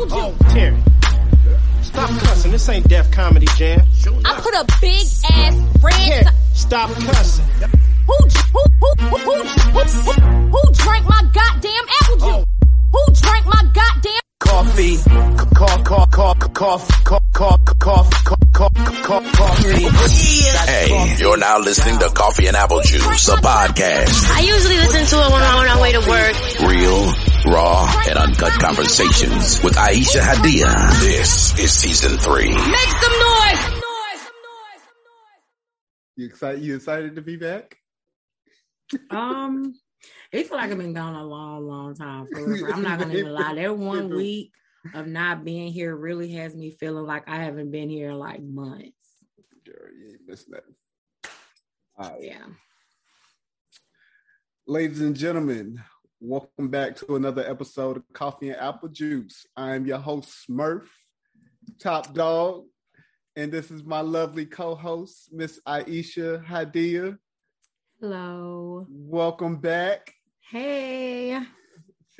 apple juice. Oh, Terry. Stop cussing. This ain't Def Comedy Jam. I put a big ass red. Terry, stop cussing. Who, who, who, who, who, who, who drank my goddamn apple juice? Oh. Who drank my goddamn coffee? Coffee coffee coffee coffee coffee coffee. Hey, you're now listening to Coffee and Apple Juice, a podcast. I usually listen to it when I'm on my way to work. Real, raw, and uncut conversations with Aisha Hadia. This is season three. Make some noise! You excited? You excited to be back? Um, it feel like I've been gone a long, long time. For real. I'm not gonna even lie. That one week of not being here really has me feeling like I haven't been here in like months. Girl, you ain't missed nothing. All right. Yeah. Ladies and gentlemen, welcome back to another episode of Coffee and Apple Juice. I am your host, Smurf, Top Dog, and this is my lovely co-host, Miss Aisha Hadia. Hello. Welcome back. Hey.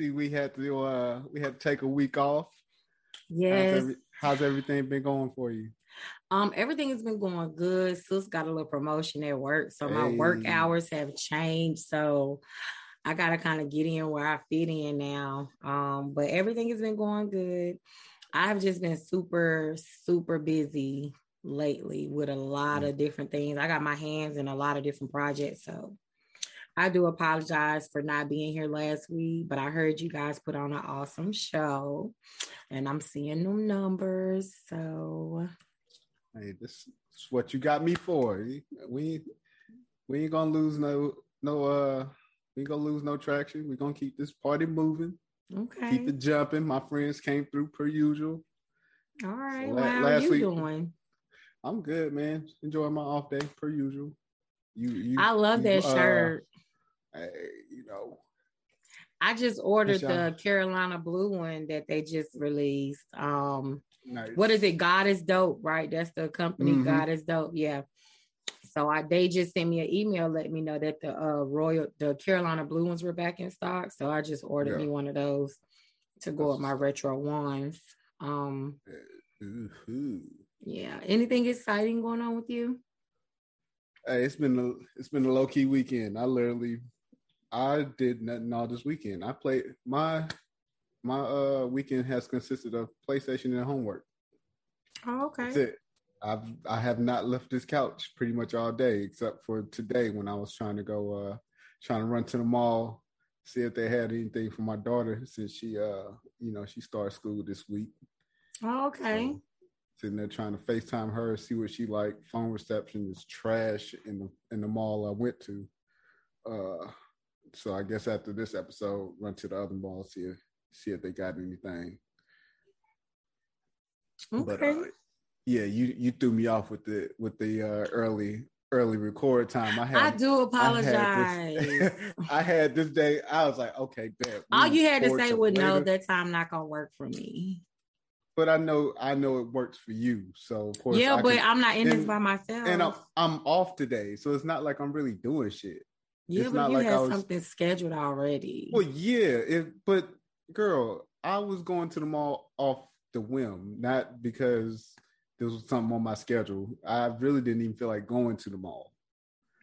See, we had to uh we had to take a week off. How's, Yes. every, how's everything been going for you? Um, everything has been going good. Sis got a little promotion at work, so my work hours have changed. So I gotta kind of get in where I fit in now. Um, but everything has been going good. I've just been super, super busy lately with a lot of different things. I got my hands in a lot of different projects, so I do apologize for not being here last week, but I heard you guys put on an awesome show and I'm seeing them numbers. So Hey, this is what you got me for. We we ain't gonna lose no no uh we ain't gonna lose no traction. We're gonna keep this party moving, okay. keep it jumping. My friends came through per usual. All right. So well, how are you week- doing? I'm good, man. Enjoying my off day per usual. You, you I love you, that uh, shirt. Hey, you know, I just ordered the. Carolina blue one that they just released. Um, nice. what is it? God is dope, right? That's the company. Mhm. God is dope. Yeah. So I they just sent me an email letting me know that the uh Royal the Carolina blue ones were back in stock. So I just ordered Yeah. me one of those to go with my retro ones. Um, yeah. Anything exciting going on with you? Hey, it's been a it's been a low key weekend. I literally I did nothing all this weekend. I played my my uh weekend has consisted of PlayStation and homework. Oh, okay. That's it. I've I have not left this couch pretty much all day except for today when I was trying to go uh trying to run to the mall, see if they had anything for my daughter since she uh you know she started school this week. Oh, okay. So, sitting there trying to FaceTime her, see what she like. Phone reception is trash in the in the mall I went to. Uh so I guess after this episode, run to the other mall, see if see if they got anything. Okay. But uh, yeah, you you threw me off with the with the uh early early record time. I had I do I had apologize. this, I had this day. I was like, okay, bet. All you had to say was no, that time not gonna work for me. But I know I know it works for you. So of course, Yeah, I but can- I'm not in this by myself. and I'm I'm off today, so it's not like I'm really doing shit. Yeah, it's but not you like had I was- something scheduled already. Well, yeah, it, but girl, I was going to the mall off the whim, not because there was something on my schedule. I really didn't even feel like going to the mall,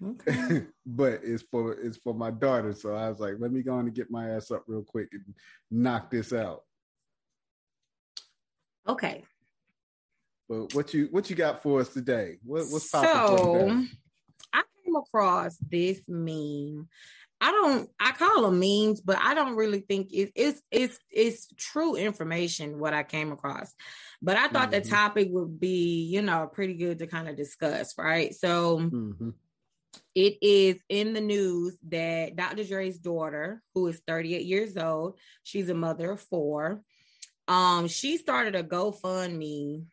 okay. but it's for it's for my daughter, so I was like, let me go on and get my ass up real quick and knock this out. Okay. But what you what you got for us today? What, what's popping So today? Came across this meme. I don't I call them memes, but I don't really think it, it's it's it's true information what I came across. But I thought Mhm. the topic would be, you know, pretty good to kind of discuss, right? So Mhm. it is in the news that Dr. Dre's daughter, who is 38 years old, she's a mother of four. Um, she started a GoFundMe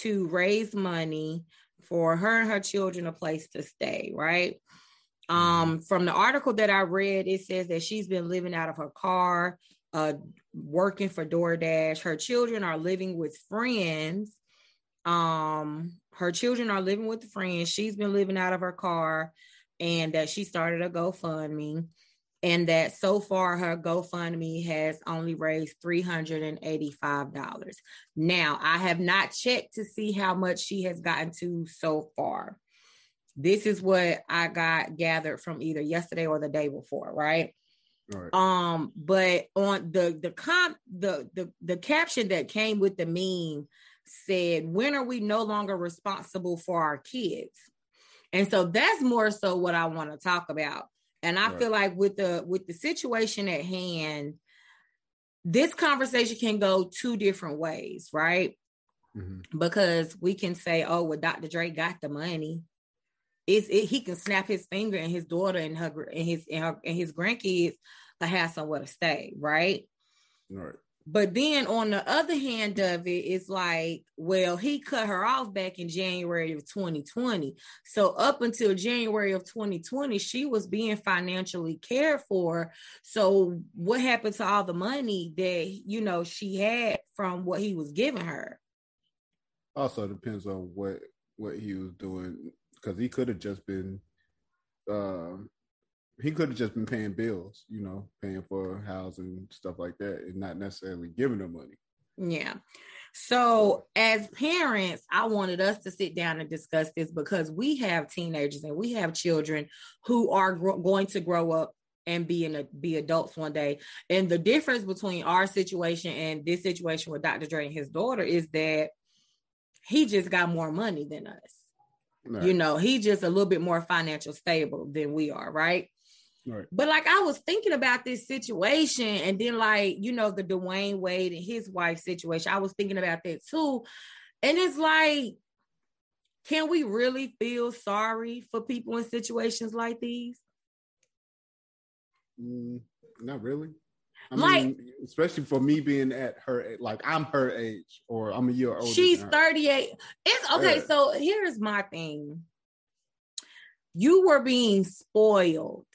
to raise money for her and her children a place to stay, right? Um, from the article that I read, it says that she's been living out of her car, uh, working for DoorDash. Her children are living with friends. Um, her children are living with friends. She's been living out of her car, and that she started a GoFundMe. And that so far her GoFundMe has only raised $385. Now, I have not checked to see how much she has gotten to so far. This is what I got gathered from either yesterday or the day before, right? Right. Um, but on the the comp the the the caption that came with the meme said, "When are we no longer responsible for our kids?" And so that's more so what I want to talk about. And I Right. feel like with the with the situation at hand, this conversation can go two different ways, right? Mhm. Because we can say, "Oh, well, Dr. Dre got the money." It's it, he can snap his finger and his daughter and her and his and, her, and his grandkids have somewhere to stay, right? Right. But then on the other hand of it, it's like, well, he cut her off back in January of 2020. So up until January of 2020, she was being financially cared for. So what happened to all the money that you know she had from what he was giving her? Also depends on what what he was doing because he could have just been, um, he could have just been paying bills, you know, paying for housing stuff like that, and not necessarily giving them money. Yeah. So, as parents, I wanted us to sit down and discuss this because we have teenagers and we have children who are gro- going to grow up and be in a, be adults one day. And the difference between our situation and this situation with Dr. Dre and his daughter is that he just got more money than us. Right. You know, he just a little bit more financial stable than we are, right? Right. But like I was thinking about this situation, and then like you know the Dwyane Wade and his wife situation, I was thinking about that too, and it's like, can we really feel sorry for people in situations like these? Mm, not really. I Like- mean, especially for me being at her, like I'm her age, or I'm a year older. She's 38. It's okay. Yeah. So here's my thing. You were being spoiled.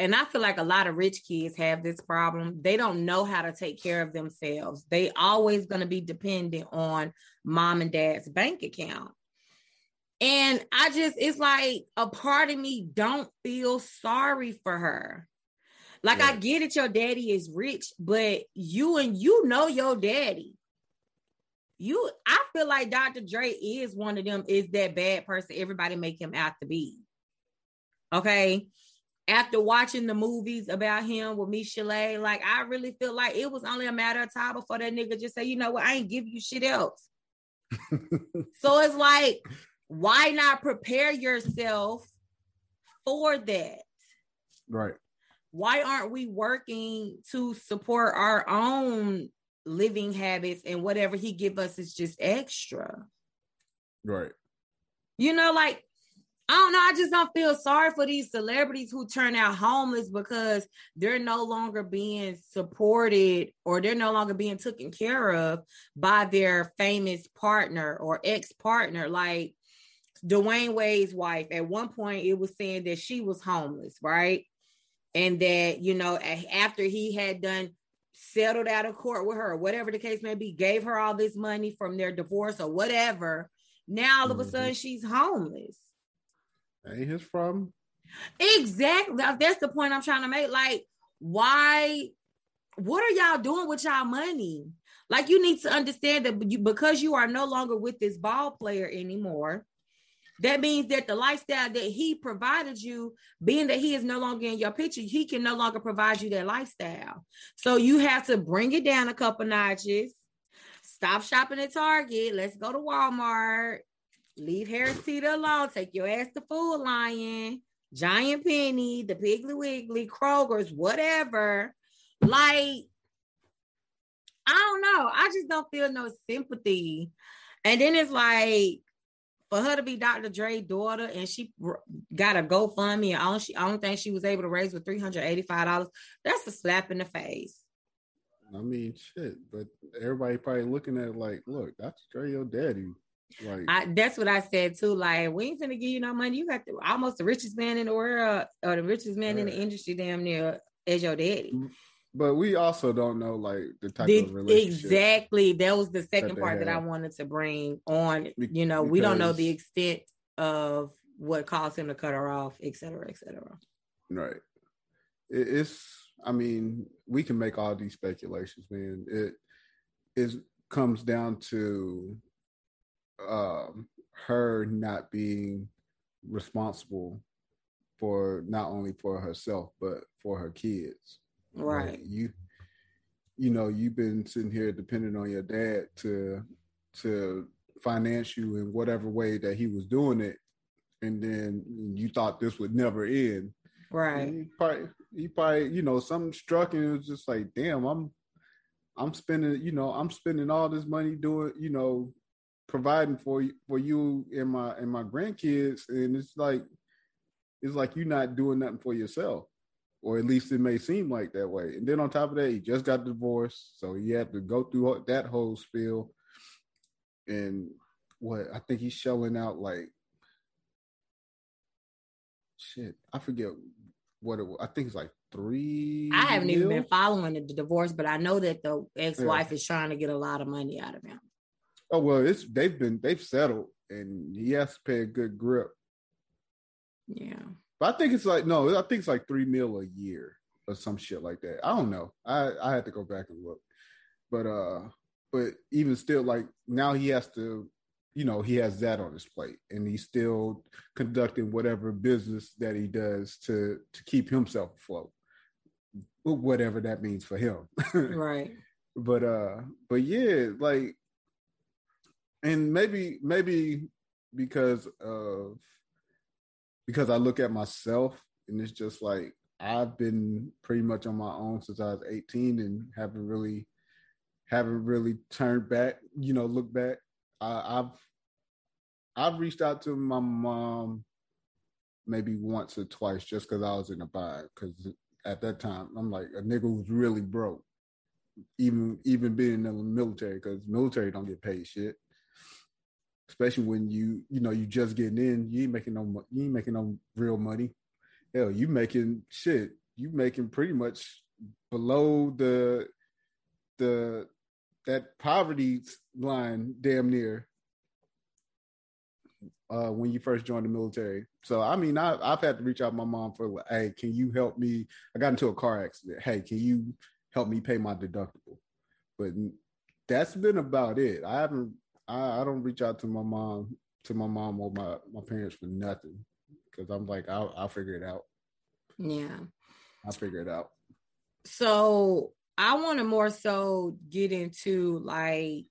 And I feel like a lot of rich kids have this problem. They don't know how to take care of themselves. They always going to be dependent on mom and dad's bank account. And I just, it's like a part of me don't feel sorry for her. Like I get it, your daddy is rich, but you and you know your daddy you I feel like Dr. Dre is one of them, is that bad person everybody make him out to be. Okay. After watching the movies about him with Michelle, like I really feel like it was only a matter of time before that nigga just say, you know what, I ain't give you shit else. so it's like, why not prepare yourself for that? right. why aren't we working to support our own living habits and whatever he give us is just extra Right. you know like i don't know i just don't feel sorry for these celebrities who turn out homeless because they're no longer being supported or they're no longer being taken care of by their famous partner or ex-partner like Dwyane Wade's wife at one point it was saying that she was homeless, right? And that, you know, after he had done settled out of court with her, whatever the case may be, gave her all this money from their divorce or whatever. Now all of a Mhm. sudden she's homeless. Ain't his problem. Exactly. That's the point I'm trying to make. Like, why? What are y'all doing with y'all money? Like, you need to understand that you, because you are no longer with this ball player anymore. That means that the lifestyle that he provided you, being that he is no longer in your picture, he can no longer provide you that lifestyle. So you have to bring it down a couple notches. Stop shopping at Target. Let's go to Walmart. Leave Harris Teeter alone. Take your ass to Food Lion, Giant Penny, the Piggly Wiggly, Kroger's, whatever. Like, I don't know. I just don't feel no sympathy. And then it's like for her to be Dr. Dre's daughter and she got a GoFundMe and all she only thing she was able to raise was $385. That's a slap in the face. I mean, shit. But everybody probably looking at it like, look, that's Dre, your daddy. Like, I, that's what I said too. Like, we ain't gonna give you no money. You got the, almost the richest man in the world or the richest man in the industry damn near as your daddy. Mm, but we also don't know like the type The- of relationship. exactly. That was the second they part that I wanted to bring on. Be- You know, we don't know the extent of what caused him to cut her off, et cetera, et cetera. Right. it, it's. I mean, we can make all these speculations, man. It is comes down to um, her not being responsible for not only for herself but for her kids. Right. Like, you you know, you've been sitting here depending on your dad to to finance you in whatever way that he was doing it, and then you thought this would never end. Right. You probably, you probably, you know, something struck and it was just like, damn, I'm, I'm spending, you know, I'm spending all this money doing, you know, providing for you, for you and my and my grandkids, and it's like, it's like you're not doing nothing for yourself, or at least it may seem like that way. And then on top of that, he just got divorced, so he had to go through that whole spiel. And what I think he's shelling out like shit, I forget what it was. I think it's like three. I haven't even been following the divorce, but I know that the ex-wife is trying to get a lot of money out of him. Oh well, it's they've been they've settled, and he has to pay a good grip. Yeah. But I think it's like no, I think it's like three mil a year or some shit like that. I don't know. I I had to go back and look, but uh, but even still, like now he has to, you know, he has that on his plate, and he's still conducting whatever business that he does to to keep himself afloat, whatever that means for him. Right. but uh but yeah like and maybe maybe because of because i look at myself and it's just like i've been pretty much on my own since i was 18 and haven't really haven't really turned back you know look back I, i've i've reached out to my mom maybe once or twice just because i was in a bind because at that time i'm like a nigga who's really broke even even being in the military because military don't get paid shit. Especially when you you know you just getting in, you ain't making no you ain't making no real money. Hell, you making shit. You making pretty much below the the that poverty line damn near uh, when you first joined the military. So I mean, I, I've had to reach out to my mom for, hey, can you help me? I got into a car accident. Hey, can you help me pay my deductible? But that's been about it. I haven't. I, I don't reach out to my mom, to my mom or my my parents for nothing because I'm like, I'll I'll figure it out. Yeah. I'll figure it out. So I want to more so get into like,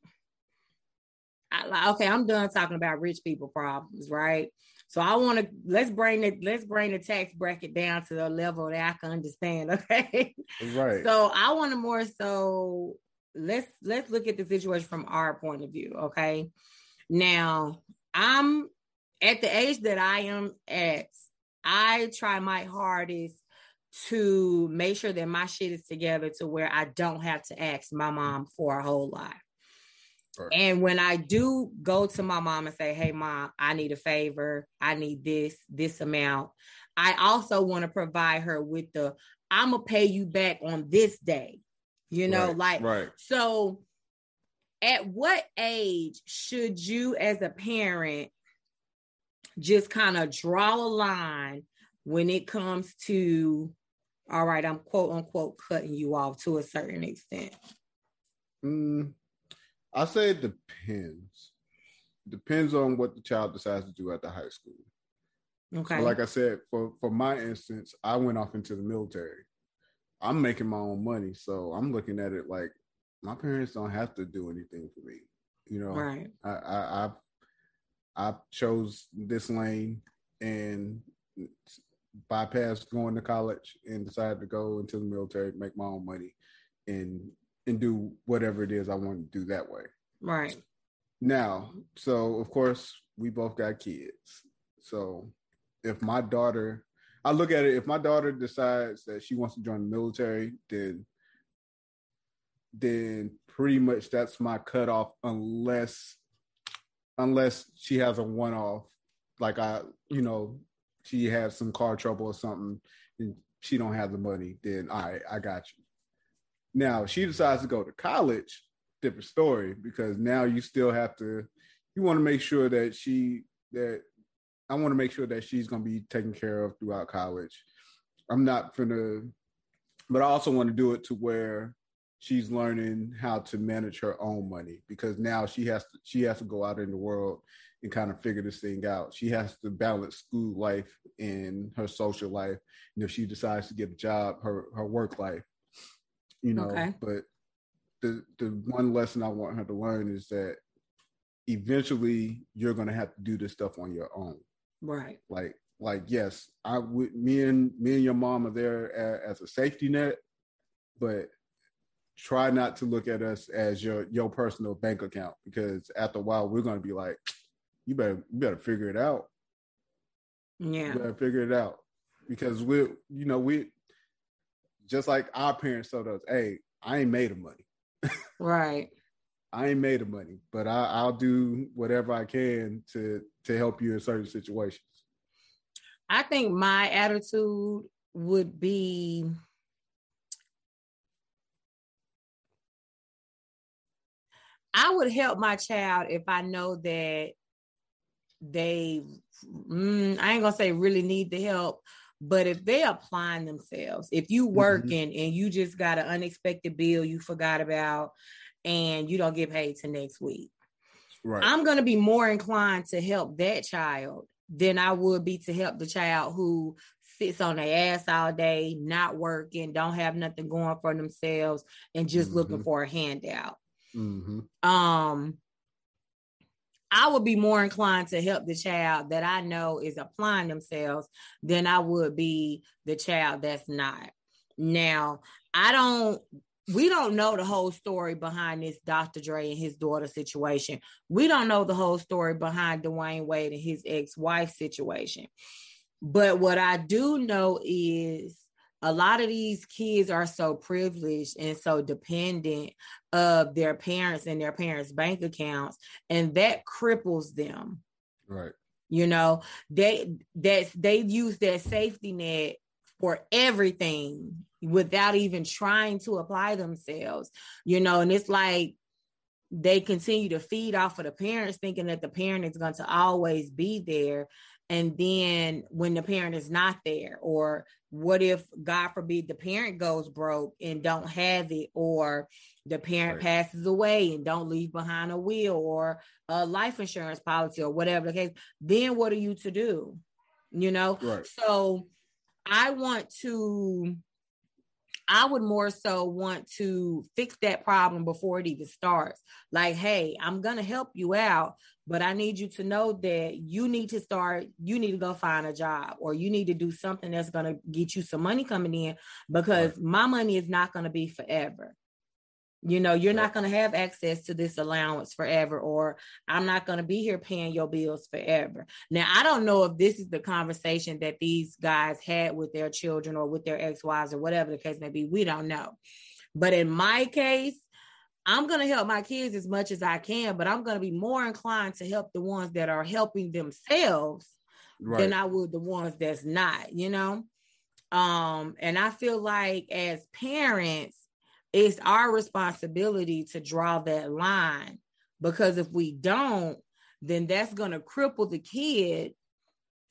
I, like, okay, I'm done talking about rich people problems, right? So I want to let's bring it let's bring the tax bracket down to the level that I can understand. Okay, Right. so I want to more so let's let's look at the situation from our point of view. Okay, now I'm at the age that I am at. I try my hardest to make sure that my shit is together to where I don't have to ask my mom for a whole lot. Right. And when I do go to my mom and say, Hey, mom, I need a favor, I need this, this amount, I also want to provide her with the, I'm going to pay you back on this day. You know, Right, like, right. so at what age should you, as a parent, just kind of draw a line when it comes to, all right, I'm quote unquote cutting you off to a certain extent? Mm, I say it depends. Depends on what the child decides to do at the high school. Okay. So like I said, for for my instance, I went off into the military. I'm making my own money, so I'm looking at it like my parents don't have to do anything for me. You know, right. I I I, I chose this lane and bypassed going to college and decided to go into the military, make my own money, and and do whatever it is I want to do that way. Right. Now, so of course we both got kids. So if my daughter, I look at it, if my daughter decides that she wants to join the military, then then pretty much that's my cutoff unless unless she has a one off, like I, you know, she has some car trouble or something and she don't have the money, then all right, I got you. Now she decides to go to college, different story because now you still have to you want to make sure that she that I want to make sure that she's gonna be taken care of throughout college. I'm not gonna but I also want to do it to where she's learning how to manage her own money because now she has to she has to go out in the world and kind of figure this thing out. She has to balance school life and her social life. And if she decides to get a job, her her work life, you know. Okay. But the the one lesson I want her to learn is that eventually you're going to have to do this stuff on your own. Right. Like like yes, I would me and me and your mom are there a, as a safety net, but try not to look at us as your your personal bank account because after a while we're going to be like you better you better figure it out Yeah. you better figure it out because we you know we just like our parents told us hey i ain't made of money Right. i ain't made of money but I, i'll do whatever i can to to help you in certain situations? I think my attitude would be I would help my child if I know that they mm, I ain't gonna say really need the help, but if they applying themselves, if you working and you just got an unexpected bill you forgot about and you don't get paid to next week, right I'm going to be more inclined to help that child than I would be to help the child who sits on their ass all day, not working, don't have nothing going for themselves, and just looking Mhm. for a handout. hmm Um, I would be more inclined to help the child that I know is applying themselves than I would be the child that's not. Now, I don't we don't know the whole story behind this Dr. Dre and his daughter situation. We don't know the whole story behind Dwyane Wade and his ex-wife situation. But what I do know is a lot of these kids are so privileged and so dependent of their parents and their parents' bank accounts, and that cripples them. right You know, they that they use that safety net for everything without even trying to apply themselves. You know, and it's like they continue to feed off of the parents, thinking that the parent is going to always be there. And then when the parent is not there, or what if, God forbid, the parent goes broke and don't have it, or the parent Right. passes away and don't leave behind a will or a life insurance policy or whatever the case, then what are you to do? You know? right So I want to, I would more so want to fix that problem before it even starts. Like, hey, I'm going to help you out, but I need you to know that you need to start, you need to go find a job or you need to do something that's going to get you some money coming in because my money is not going to be forever. You know, you're not going to have access to this allowance forever, or I'm not going to be here paying your bills forever. Now, I don't know if this is the conversation that these guys had with their children or with their ex wives or whatever the case may be. We don't know. But in my case, I'm going to help my kids as much as I can, but I'm going to be more inclined to help the ones that are helping themselves right than I would the ones that's not, you know? Um, and I feel like as parents, it's our responsibility to draw that line because if we don't, then that's gonna cripple the kid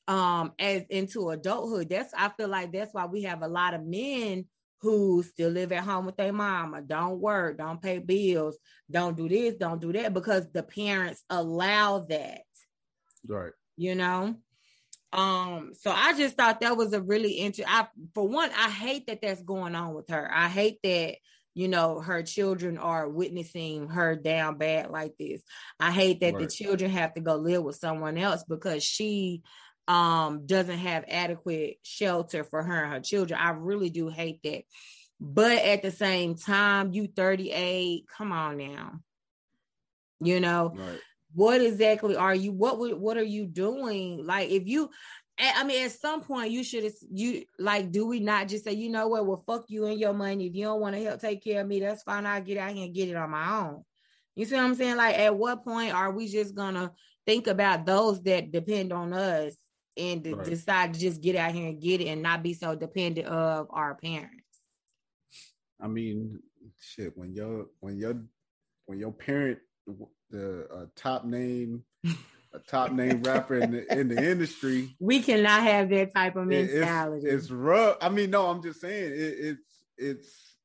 um as into adulthood. That's I feel like that's why we have a lot of men who still live at home with their mama, don't work, don't pay bills, don't do this, don't do that, because the parents allow that. Right. You know? Um so i just thought that was a really interesting i for one i hate that that's going on with her. I hate that you know her children are witnessing her down bad like this. I hate that the children have to go live with someone else because she um doesn't have adequate shelter for her and her children. I really do hate that. But at the same time you 38 come on now. You know right. what exactly are you what would what are you doing? Like if you I mean, at some point, you should you like. Do we not just say, you know what? Well, fuck you and your money. If you don't want to help take care of me, that's fine. I'll get out here and get it on my own. You see what I'm saying? Like, at what point are we just gonna think about those that depend on us and Right. decide to just get out here and get it and not be so dependent of our parents? I mean, shit. When your when your when your parent, the, the uh, top name, a top name rapper in the in the industry, We cannot have that type of it- it's mentality. it's rough. I mean, no, I'm just saying it, it's it's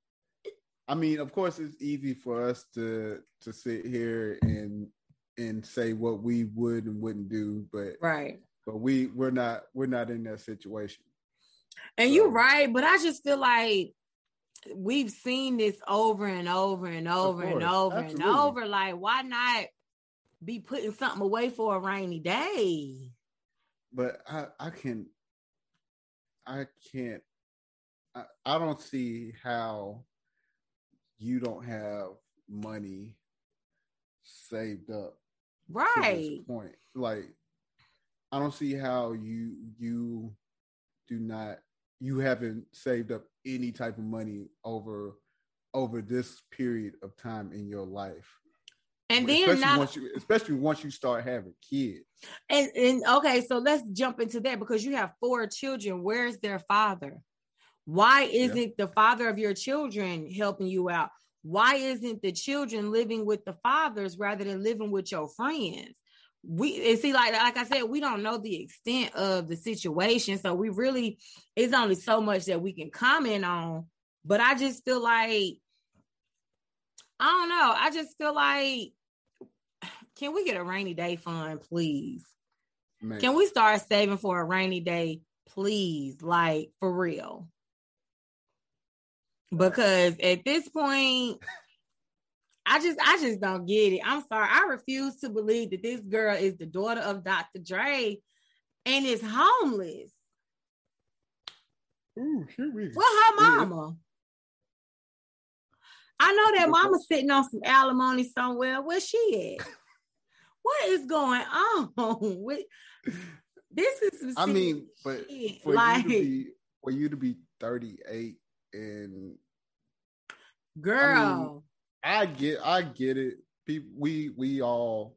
I mean, of course it's easy for us to to sit here and and say what we would and wouldn't do, but right. But we we're not we're not in that situation. And so. you're right, but I just feel like we've seen this over and over and over and over Absolutely. and over. Like, why not be putting something away for a rainy day? But I I can I can't I, I don't see how you don't have money saved up right. point. Like i don't see how you you do not you haven't saved up any type of money over over this period of time in your life and then especially not, once you especially once you start having kids and, and okay so let's jump into that because you have four children where's their father why isn't yeah. the father of your children helping you out? Why isn't the children living with the fathers rather than living with your friends? We and see, like like I said, we don't know the extent of the situation, so we really it's only so much that we can comment on. But I just feel like I don't know. I just feel like can we get a rainy day fund, please? Man. Can we start saving for a rainy day, please? Like for real because at this point I just I just don't get it. I'm sorry. I refuse to believe that this girl is the daughter of Dr. Dre and is homeless. Ooh, here we Well, her mama. I know that mama's sitting on some alimony somewhere. Where she at? what is going on? with this is I mean, but for like, you to be for you to be 38 and girl I, mean, I get i get it people we we all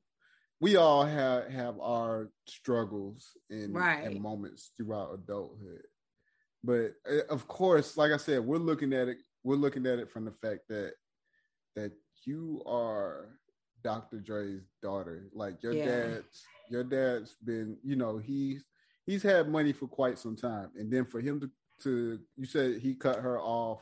we all have have our struggles and, right. and moments throughout adulthood but eh, of course like i said we're looking at it we're looking at it from the fact that that you are dr dre's daughter like your yeah. dad's your dad's been you know he's he's had money for quite some time and then for him to to you said he cut her off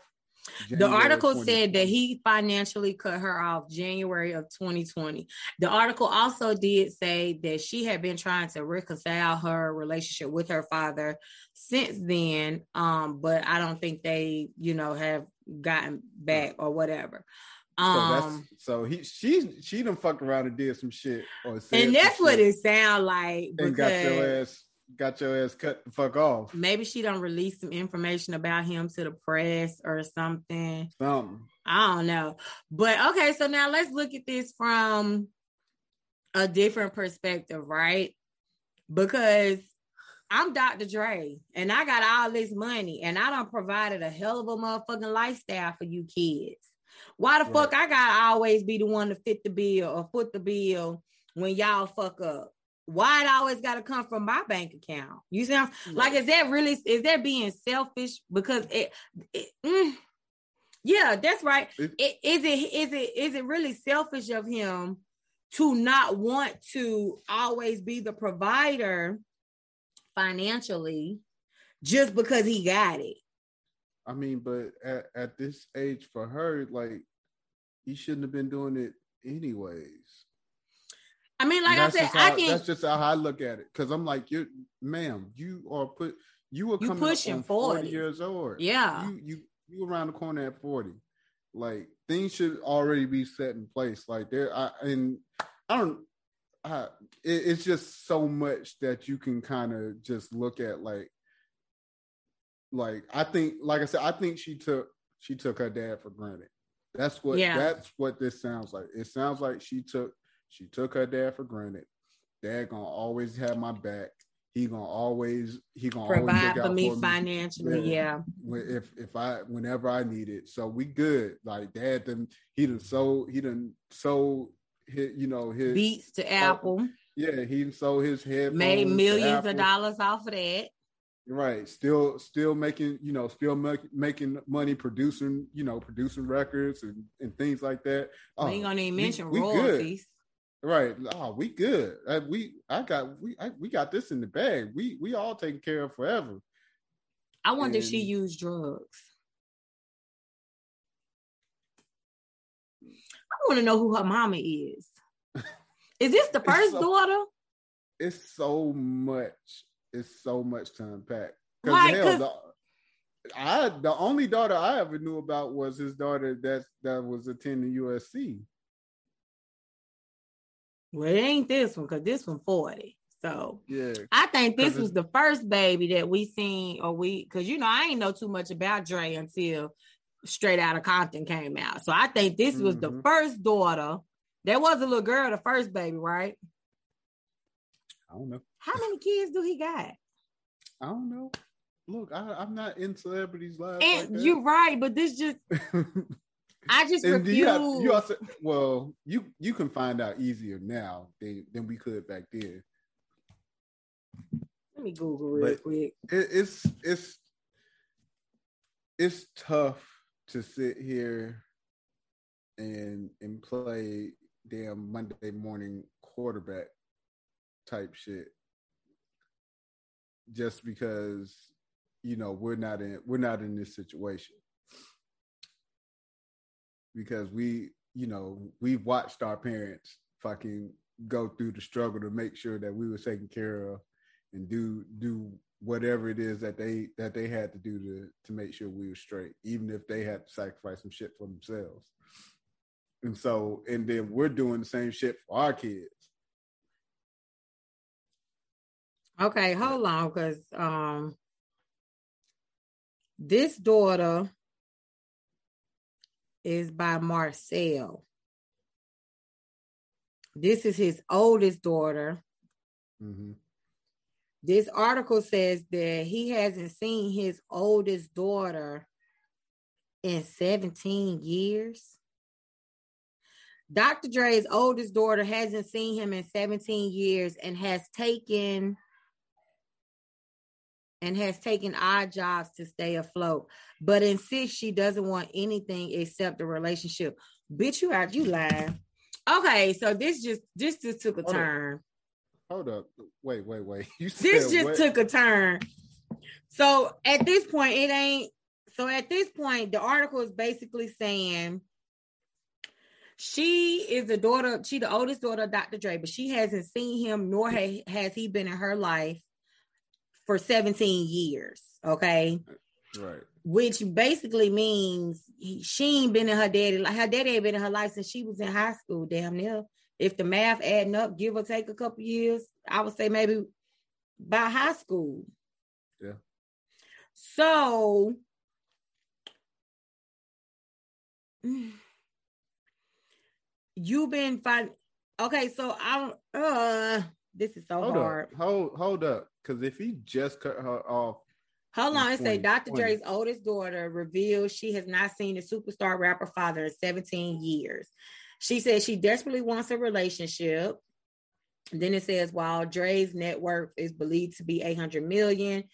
January the article said that he financially cut her off January of 2020. The article also did say that she had been trying to reconcile her relationship with her father since then, um, but I don't think they, you know, have gotten back or whatever. Um, so, so he she she done fucked around and did some shit, or and that's what it sound like. And got your ass got your ass cut the fuck off. Maybe she don't release some information about him to the press or something. Something. I don't know. But okay, so now let's look at this from a different perspective, right? Because I'm Dr. Dre and I got all this money and I don't provided a hell of a motherfucking lifestyle for you kids. Why the right. fuck I gotta always be the one to fit the bill or foot the bill when y'all fuck up? Why it always got to come from my bank account? You see, right. like, is that really is that being selfish? Because it, it mm, yeah, that's right. It, it, is it is it is it really selfish of him to not want to always be the provider financially just because he got it? I mean, but at, at this age for her, like he shouldn't have been doing it anyways. I mean, like I said, how, I can. That's just how I look at it because I'm like, you, ma'am, you are put. You were coming pushing 40. 40 years old. Yeah, you you you around the corner at 40. Like things should already be set in place. Like there, I and I don't. I, it, it's just so much that you can kind of just look at. Like, like I think, like I said, I think she took she took her dad for granted. That's what yeah. that's what this sounds like. It sounds like she took she took her dad for granted. Dad gonna always have my back. He gonna always he gonna provide for me for financially. Me. Yeah. If if I whenever I need it, so we good. Like dad, then he done so he done so hit you know his beats to oh, Apple. yeah, he sold his head. Made millions of dollars off of that. Right, still, still making, you know, still make, making money, producing, you know, producing records and, and things like that. We ain't oh, gonna even mention we royalties. Right. Oh, we good. I, we I got we I, we got this in the bag. We we all taken care of forever. I wonder and... if she used drugs. I want to know who her mama is. is this the first it's so, daughter? It's so much. It's so much to unpack. Cause I the only daughter I ever knew about was his daughter that that was attending USC. Well, it ain't this one because this one 40. So Yeah, I think this was the first baby that we seen, or we, because you know, I ain't know too much about Dre until Straight Outta Compton came out. So I think this was the Mhm. first daughter. There was a little girl, the first baby, right? I don't know. How many kids do he got? I don't know. Look, I, I'm not in celebrities' lives. And like you're right, but this just. I just and refuse. you, have, you also well, you you can find out easier now than, than we could back then. Let me Google real But- quick. it, it's it's it's tough to sit here and and play damn Monday morning quarterback type shit just because you know we're not in we're not in this situation because we you know we've watched our parents fucking go through the struggle to make sure that we were taken care of and do do whatever it is that they that they had to do to to make sure we were straight, even if they had to sacrifice some shit for themselves. And so, and then we're doing the same shit for our kids. Okay, hold on, because um, this daughter is by Marcel. This is his oldest daughter. hmm This article says that he hasn't seen his oldest daughter in 17 years. Dr. Dre's oldest daughter hasn't seen him in 17 years and has taken and has taken odd jobs to stay afloat, but insists she doesn't want anything except a relationship. Bitch, you out, you lying. Okay, so this just this just took a Hold turn. Hold up, wait, wait, wait. You This just what? took a turn. So at this point, it ain't. So at this point, the article is basically saying she is the daughter. She the oldest daughter of Dr. Dre, but she hasn't seen him, nor ha- has he been in her life for 17 years. Okay, right. which basically means he, she ain't been in her daddy. Like her daddy ain't been in her life since she was in high school. Damn near. If the math adding up, give or take a couple years, I would say maybe by high school. Yeah. So you've been fine. Okay, so I don't uh this is so Hold hard. up, hold hold up, because if he just cut her off, Hold on, it say Dr. 20. Dre's oldest daughter reveals she has not seen the superstar rapper father in 17 years. She says she desperately wants a relationship. And then it says while Dre's net worth is believed to be 800 million,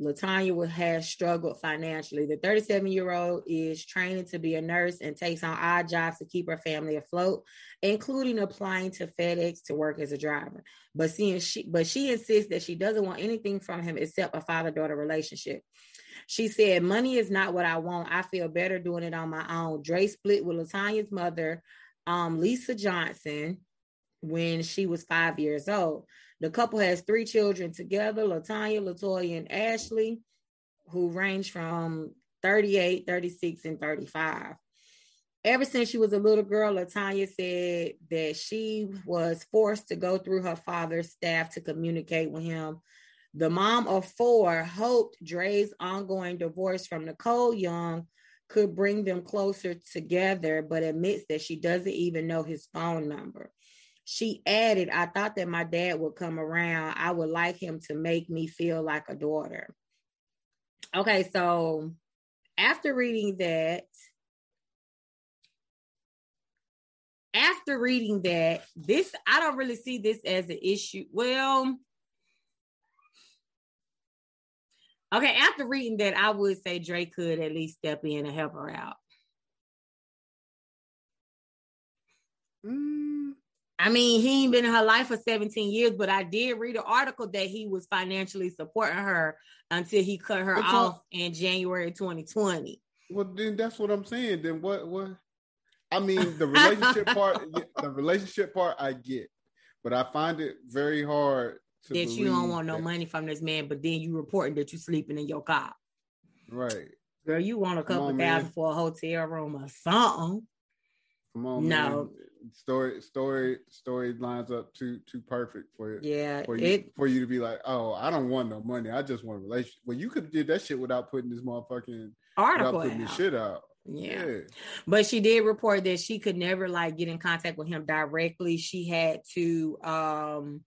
Latanya has struggled financially. The 37 year old is training to be a nurse and takes on odd jobs to keep her family afloat, including applying to FedEx to work as a driver. But seeing she, but she insists that she doesn't want anything from him except a father daughter relationship. She said, "Money is not what I want. I feel better doing it on my own." Dre split with Latanya's mother, um, Lisa Johnson, when she was five years old. The couple has three children together Latanya, Latoya, and Ashley, who range from 38, 36, and 35. Ever since she was a little girl, Latanya said that she was forced to go through her father's staff to communicate with him. The mom of four hoped Dre's ongoing divorce from Nicole Young could bring them closer together, but admits that she doesn't even know his phone number. She added, I thought that my dad would come around. I would like him to make me feel like a daughter. Okay, so after reading that, after reading that, this I don't really see this as an issue. Well, okay, after reading that, I would say Dre could at least step in and help her out. mm, I mean, he ain't been in her life for 17 years, but I did read an article that he was financially supporting her until he cut her What's off in January 2020. well, then that's what I'm saying. Then what? What? I mean, the relationship part, the relationship part, I get, but I find it very hard to that you don't want no that- money from this man, but then you reporting that you're sleeping in your car. Right. Girl, you want a couple on, man. thousand for a hotel room or something. Come on, No. man. Story, story, story lines up too too perfect for it. Yeah, For you, it for you to be like, oh, I don't want no money. I just want a relationship. Well, you could have did that shit without putting this motherfucking without article. putting this shit out. Yeah. yeah. But she did report that she could never like get in contact with him directly. She had to um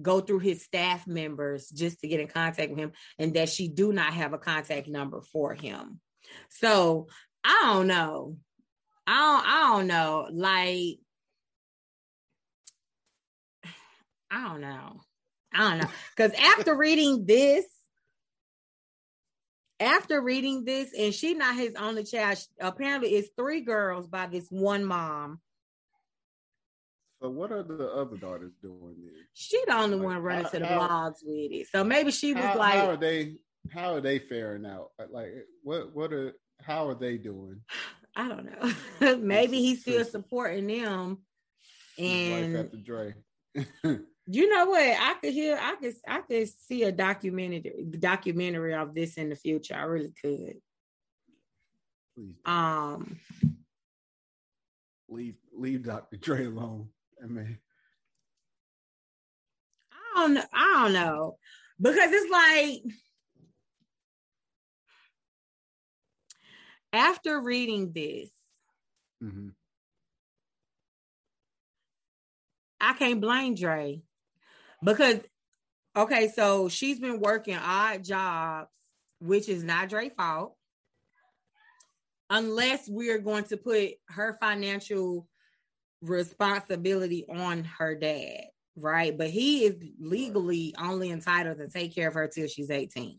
go through his staff members just to get in contact with him and that she do not have a contact number for him. So, I don't know. I don't I don't know. Like I don't know. I don't know. Cuz after reading this after reading this, and she not his only child. Apparently, it's three girls by this one mom. So what are the other daughters doing then? She the only Like, one running how- to the how- blogs with it. So maybe she was how, like, how are they? How are they faring out? Like, what? What are? How are they doing? I don't know. maybe he's still supporting them. And wife after Dre. you know what? I could hear, I could, I could see a documentary, documentary of this in the future. I really could. Please Um, leave leave Dr. Dre alone. I mean, I don't know. I don't know because it's like after reading this, mhm. I can't blame Dre because okay, so she's been working odd jobs, which is not Dre's fault, unless we're going to put her financial responsibility on her dad, right? But he is legally only entitled to take care of her till she's 18.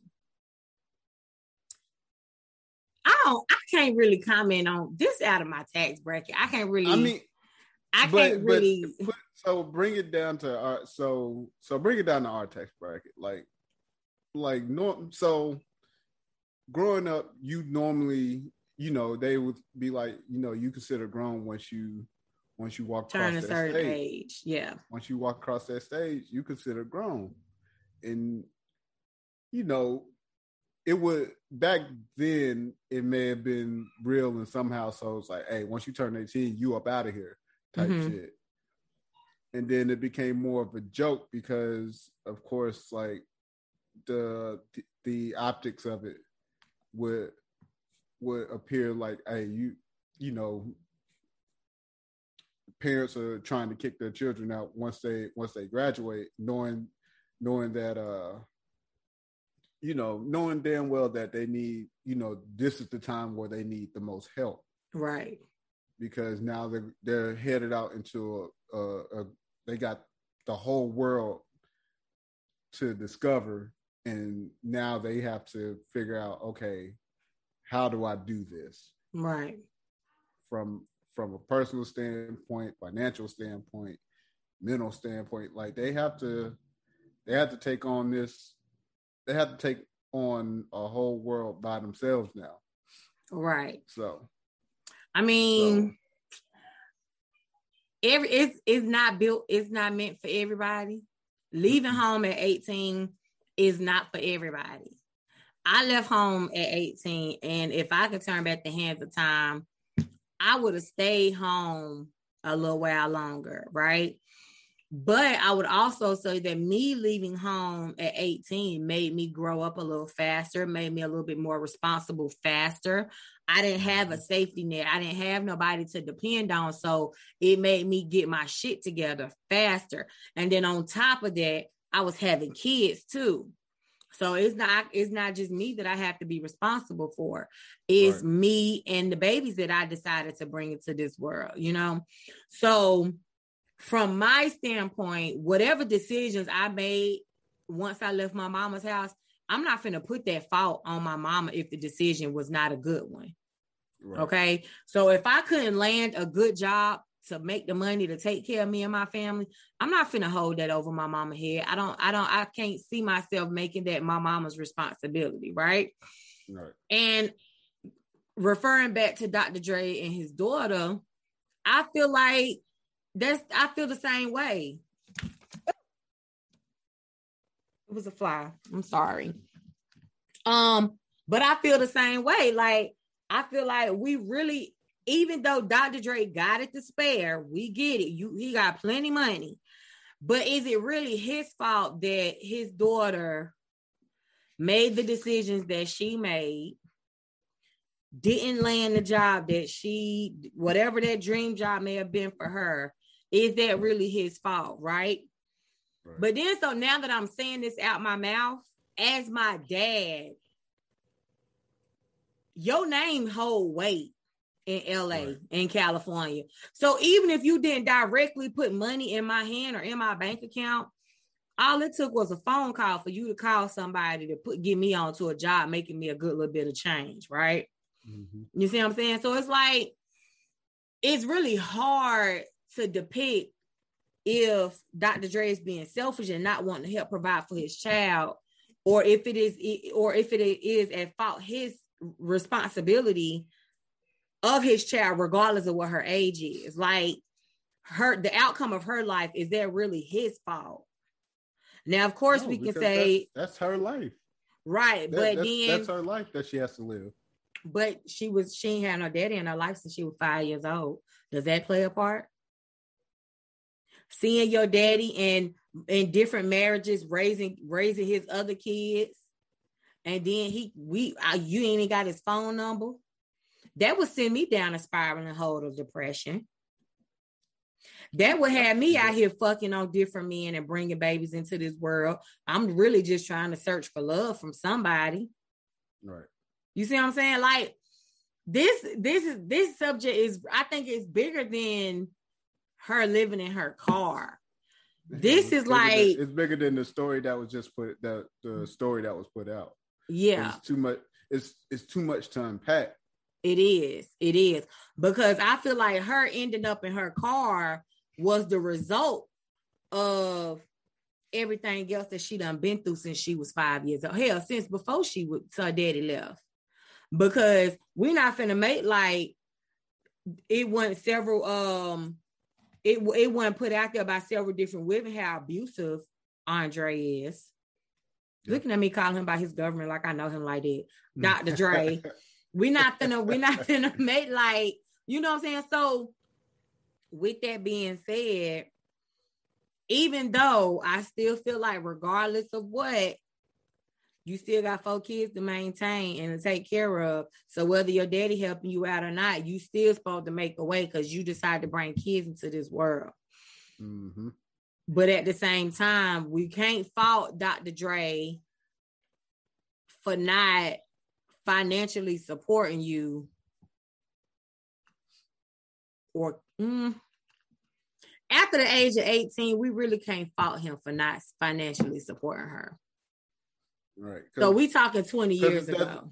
Don't I can't really comment on this out of my tax bracket. I can't really I mean, I can't but, but really put, so bring it down to our so so bring it down to our tax bracket like like no so growing up you normally you know they would be like you know you consider grown once you once you walk turn a across that certain stage age. Yeah. once you walk across that stage you consider grown and you know it would back then it may have been real in some households like hey once you turn 18 you up out of here type Mhm. shit and then it became more of a joke because of course like the the, the optics of it would would appear like hey you you know parents are trying to kick their children out once they once they graduate knowing knowing that uh you know knowing damn well that they need you know this is the time where they need the most help Right. because now they're they're headed out into a, a, a they got the whole world to discover and now they have to figure out okay how do i do this Right. from from a personal standpoint financial standpoint mental standpoint like they have to they have to take on this they have to take on a whole world by themselves now Right. so I mean, every it's it's not built, it's not meant for everybody. Leaving home at 18 is not for everybody. I left home at 18, and if I could turn back the hands of time, I would have stayed home a little while longer, right? But I would also say that me leaving home at 18 made me grow up a little faster, made me a little bit more responsible faster. I didn't have a mm-hmm. safety net. I didn't have nobody to depend on. So it made me get my shit together faster. And then on top of that, I was having kids too. So it's not it's not just me that I have to be responsible for. It's Right. me and the babies that I decided to bring into this world, you know. So from my standpoint, whatever decisions I made once I left my mama's house, I'm not gonna put that fault on my mama if the decision was not a good one. right. Okay. So if I couldn't land a good job to make the money to take care of me and my family, I'm not finna hold that over my mama head. I don't, I don't, I can't see myself making that my mama's responsibility, right? right And referring back to Dr. Dre and his daughter, I feel like that's I feel the same way. It was a fly. I'm sorry. Um, but I feel the same way. Like I feel like we really, even though Dr. Dre got it to spare, we get it. You he got plenty money. But is it really his fault that his daughter made the decisions that she made? Didn't land the job that she, whatever that dream job may have been for her, is that really his fault, right? Right. But then, so now that I'm saying this out my mouth, as my dad, your name hold weight in LA, Right. in California. So even if you didn't directly put money in my hand or in my bank account, all it took was a phone call for you to call somebody to put get me onto a job, making me a good little bit of change, right? Mhm. You see what I'm saying? So it's like it's really hard to depict if Dr. Dre is being selfish and not wanting to help provide for his child, or if it is, or if it is at fault his responsibility of his child, regardless of what her age is. Like her, the outcome of her life is that really his fault? Now, of course, No, we can say that's, that's her life. right, That- but that's, then that's her life that she has to live. but she was she ain't had no daddy in her life since she was five years old. Does that play a part? Seeing your daddy in in different marriages, raising raising his other kids, and then he we uh, you ain't even got his phone number. That would send me down a spiraling hole of depression. That would have me out here fucking on different men and bringing babies into this world. I'm really just trying to search for love from somebody. Right. You see what I'm saying? Like this, this is this subject is I think it's bigger than her living in her car. This is bigger than- like- it's bigger than the story that was just put that the story that was put out. Yeah, It's too much. It's it's too much to unpack. it is. It is because I feel like her ending up in her car was the result of everything else that she done been through since she was five years old. Hell, since before she would her daddy left. Because we're not finna make like it went several um it it wasn't put out there by several different women how abusive Andre is. Yeah. Looking at me calling him by his government like I know him like that. Mm. Dr. Dre. we're not gonna we're not gonna make like you know what I'm saying. So with that being said, even though I still feel like regardless of what, you still got four kids to maintain and to take care of. So whether your daddy helping you out or not, you still supposed to make a way because you decide to bring kids into this world. hmm But at the same time, we can't fault Dr. Dre for not financially supporting you or mm, after the age of 18, we really can't fault him for not financially supporting her. Right. So we talking 20 'cause years ago.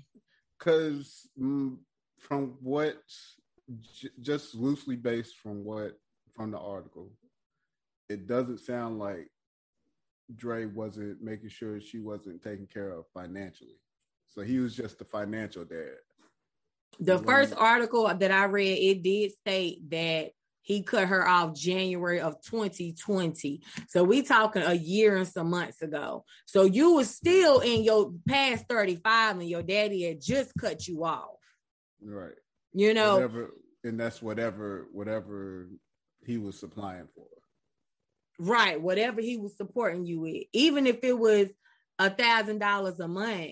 because mm, from what j- just loosely based from what from the article it doesn't sound like Dre wasn't making sure she wasn't taken care of financially so he was just the financial dad The first article that I read, it did state that he cut her off January of 2020. So we talking a year and some months ago. So you was still in your past 35 and your daddy had just cut you off. right You know, whatever and that's whatever whatever he was supplying for right, whatever he was supporting you with. Even if it was a thousand dollars a month,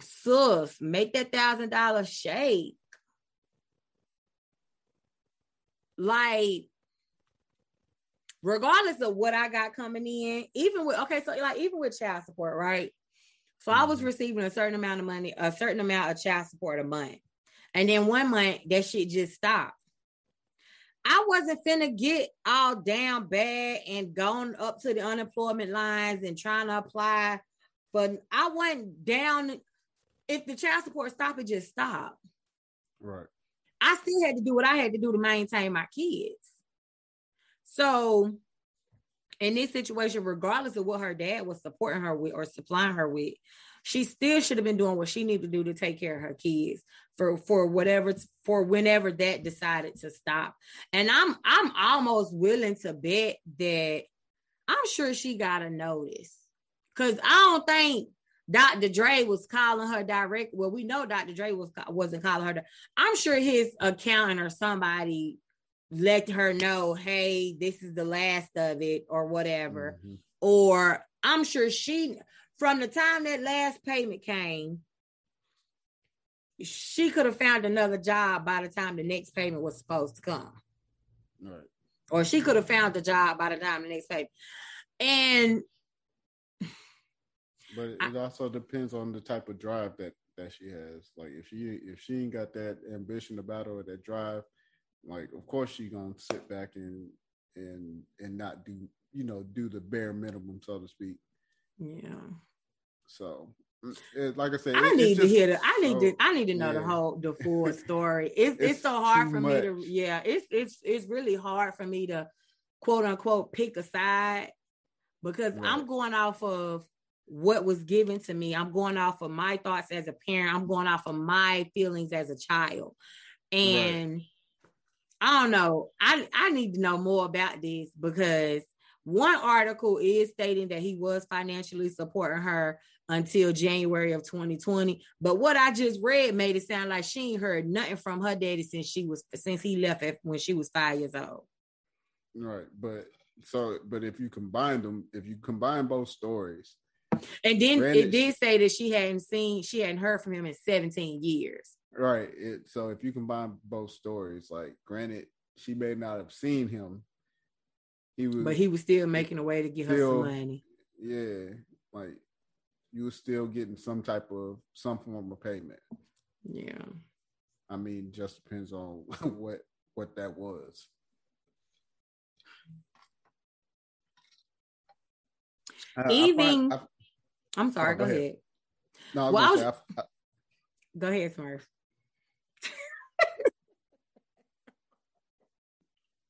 sus, make that thousand dollars shake. Like, regardless of what I got coming in, even with okay, so like even with child support, right? So I was Mhm. receiving a certain amount of money, a certain amount of child support a month. And then one month that shit just stopped. I wasn't finna get all down bad and going up to the unemployment lines and trying to apply. But I went down. If the child support stopped, it just stopped. right I still had to do what I had to do to maintain my kids. So, in this situation, regardless of what her dad was supporting her with or supplying her with, she still should have been doing what she needed to do to take care of her kids for for whatever for whenever that decided to stop. And I'm I'm almost willing to bet that I'm sure she got a notice. Cause I don't think Dr. Dre was calling her direct. Well, we know Dr. Dre was wasn't calling her. I'm sure his accountant or somebody let her know, hey, this is the last of it, or whatever. Mm-hmm. Or I'm sure she, from the time that last payment came, she could have found another job by the time the next payment was supposed to come. Right. Or she could have found the job by the time the next payment. And but it also depends on the type of drive that that she has. Like if she if she ain't got that ambition about her or that drive, like of course she gonna sit back and and and not do you know do the bare minimum, so to speak. Yeah. So it, like I said, I need to hear the. I need so, to. I need to know yeah. the whole the full story. It's, it's, it's so hard for much. me to. Yeah, it's it's it's really hard for me to quote unquote pick a side because right. I'm going off of what was given to me. I'm going off of my thoughts as a parent. I'm going off of my feelings as a child. And right. I don't know. I, I need to know more about this because one article is stating that he was financially supporting her until January of 2020. But what I just read made it sound like she ain't heard nothing from her daddy since she was since he left when she was five years old. Right. But so but if you combine them, if you combine both stories, and then Granted, it did say that she hadn't seen, she hadn't heard from him in 17 years. Right. It, so if you combine both stories, like granted, she may not have seen him. He was, but he was still making a way to get still, her some money. Yeah, like you were still getting some type of some form of payment. Yeah. I mean, just depends on what what that was. Even I find, I'm sorry. Oh, go, go ahead. ahead. No, well, I was, I, I, go ahead, Smurf.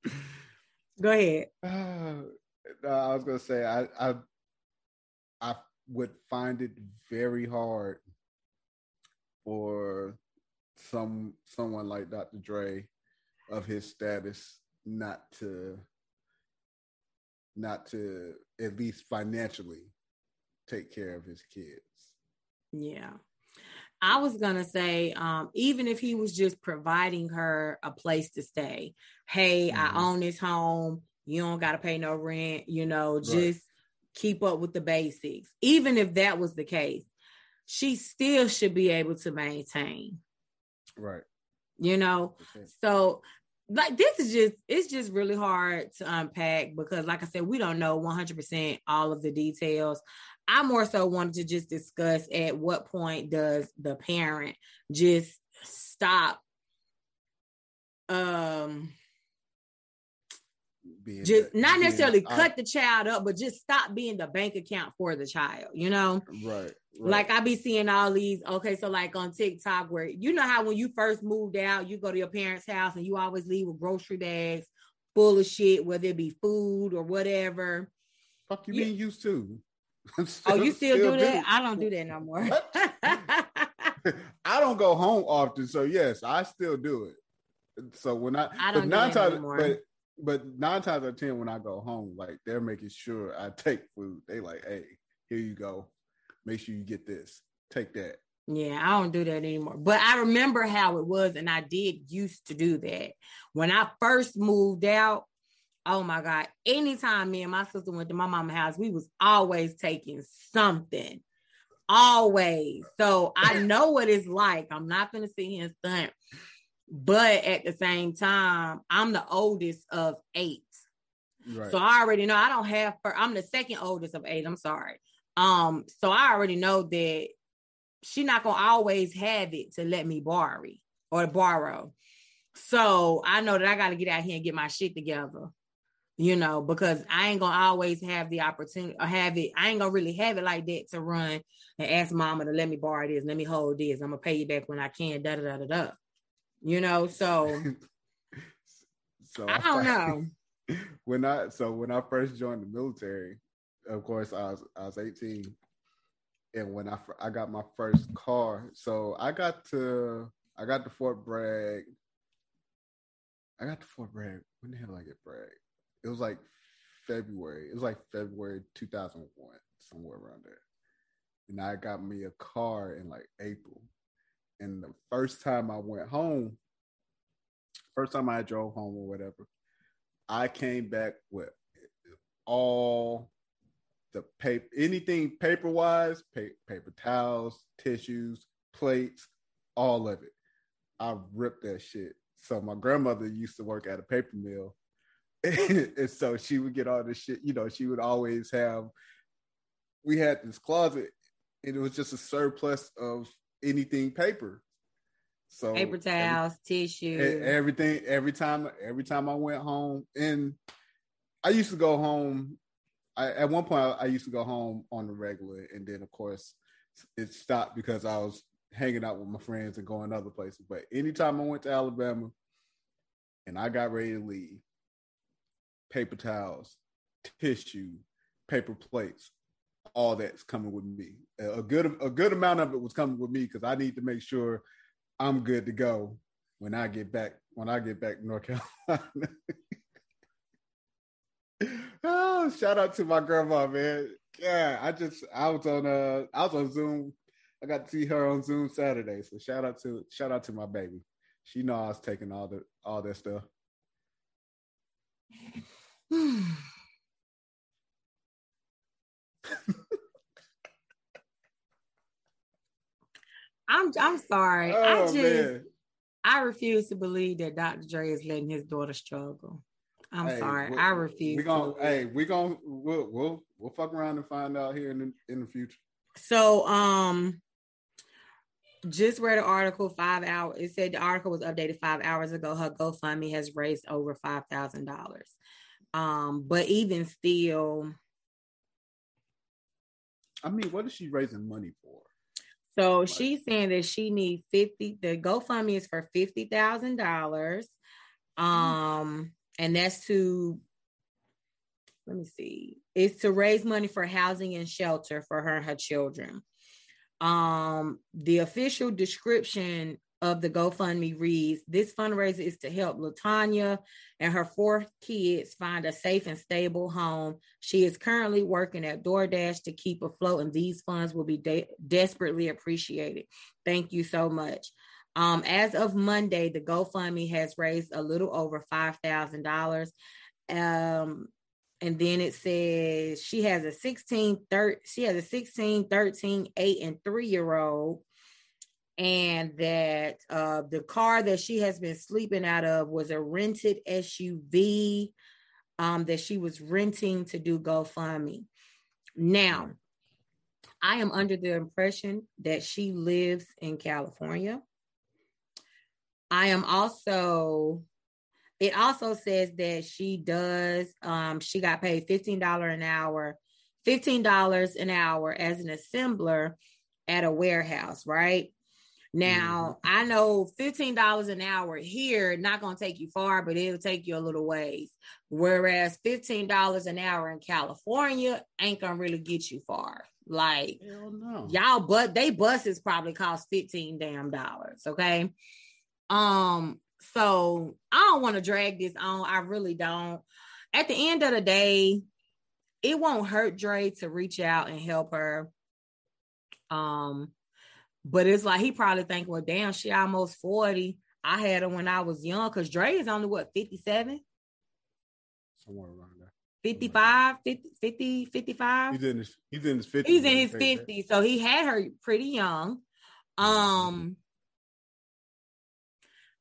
go ahead. Uh, no, I was gonna say I, I I would find it very hard for some someone like Dr. Dre of his status not to not to at least financially take care of his kids. Yeah. I was gonna say, um, even if he was just providing her a place to stay, hey, mm-hmm. I own this home, you don't gotta pay no rent, you know, just right. keep up with the basics. Even if that was the case, she still should be able to maintain. Right. You know, okay. so like this is just it's just really hard to unpack because like i said we don't know 100% all of the details I more so wanted to just discuss at what point does the parent just stop um being just that, not necessarily being, cut I, the child up, but just stop being the bank account for the child, you know? Right, right. Like I be seeing all these, okay, so like on TikTok where you know how when you first moved out, you go to your parents' house and you always leave with grocery bags full of shit, whether it be food or whatever. Fuck you, you being used to. still, oh, you still, still do that? Do. I don't do that no more. I don't go home often, so yes, I still do it. So when I, I don't nine times, but but nine times out of ten, when I go home, like they're making sure I take food. They like, hey, here you go. Make sure you get this. Take that. Yeah, I don't do that anymore. But I remember how it was, and I did used to do that. When I first moved out, Oh my God. Anytime me and my sister went to my mama's house, we was always taking something. Always. So I know what it's like. I'm not gonna sit here and stunt. But at the same time, I'm the oldest of eight. Right. So I already know I don't have I'm the second oldest of eight. I'm sorry. Um, so I already know that she's not gonna always have it to let me borrow or borrow. So I know that I got to get out here and get my shit together you know, because I ain't gonna always have the opportunity or have it. I ain't gonna really have it like that to run and ask mama to let me borrow this, let me hold this. I'm gonna pay you back when I can. Da da da da da. You know, so. so I don't know. When I so when I first joined the military, of course I was I was 18, and when I I got my first car, so I got to I got to Fort Bragg. I got to Fort Bragg. When the hell did I get Bragg? It was like February. It was like February 2001, somewhere around there. And I got me a car in like April. And the first time I went home, first time I drove home or whatever, I came back with all the paper, anything paper wise, pa- paper towels, tissues, plates, all of it. I ripped that shit. So my grandmother used to work at a paper mill. and so she would get all this shit, you know, she would always have we had this closet and it was just a surplus of anything paper. So Paper towels, tissue. Everything every time every time I went home and I used to go home I at one point I, I used to go home on the regular and then of course it stopped because I was hanging out with my friends and going other places but anytime I went to Alabama and I got ready to leave paper towels tissue paper plates all that's coming with me a good a good amount of it was coming with me because I need to make sure I'm good to go when I get back when I get back to North Carolina. oh, shout out to my grandma, man. Yeah, I just I was on uh I was on Zoom. I got to see her on Zoom Saturday. So shout out to shout out to my baby. She know I was taking all the all that stuff. I'm I'm sorry. I Oh just man. I refuse to believe that Dr. Dre is letting his daughter struggle. I'm Hey, sorry. I refuse. We gonna hey, we gonna we'll we'll we'll fuck around and find out here in the in the future. So um just read an article five hours. It said the article was updated five hours ago. Her GoFundMe has raised over five thousand dollars. Um, but even still, I mean, what is she raising money for? so she's saying that she needs 50, the GoFundMe is for fifty thousand dollars. Um, and that's to let me see, it's to raise money for housing and shelter for her and her children. Um, the official description of the GoFundMe reads This fundraiser is to help Latanya and her four kids find a safe and stable home. She is currently working at DoorDash to keep afloat, and these funds will be de- desperately appreciated. Thank you so much. Um, as of Monday, the GoFundMe has raised a little over five thousand dollars. Um, and then it says she has a 16 thir- she has a 16 13 8 and 3 year old and that uh the car that she has been sleeping out of was a rented SUV um that she was renting to do GoFundMe. Now, I am under the impression that she lives in California. I am also it also says that she does um she got paid $15 an hour $15 an hour as an assembler at a warehouse right now i know $15 an hour here not going to take you far but it'll take you a little ways. Whereas $15 an hour in california ain't to really get you far. Like no. y'all but they buses probably cost 15 damn dollars okay? Um so i don't want to drag this on i really don't. At the end of the day it won't hurt Dre to reach out and help her. Um but it's like he probably think well damn she almost 40 i had her when i was young because Dre is only what 57 Somewhere around there. 55 50 50 55 He's in his he's in his 50s. he's in his I think. 50s so he had her pretty young um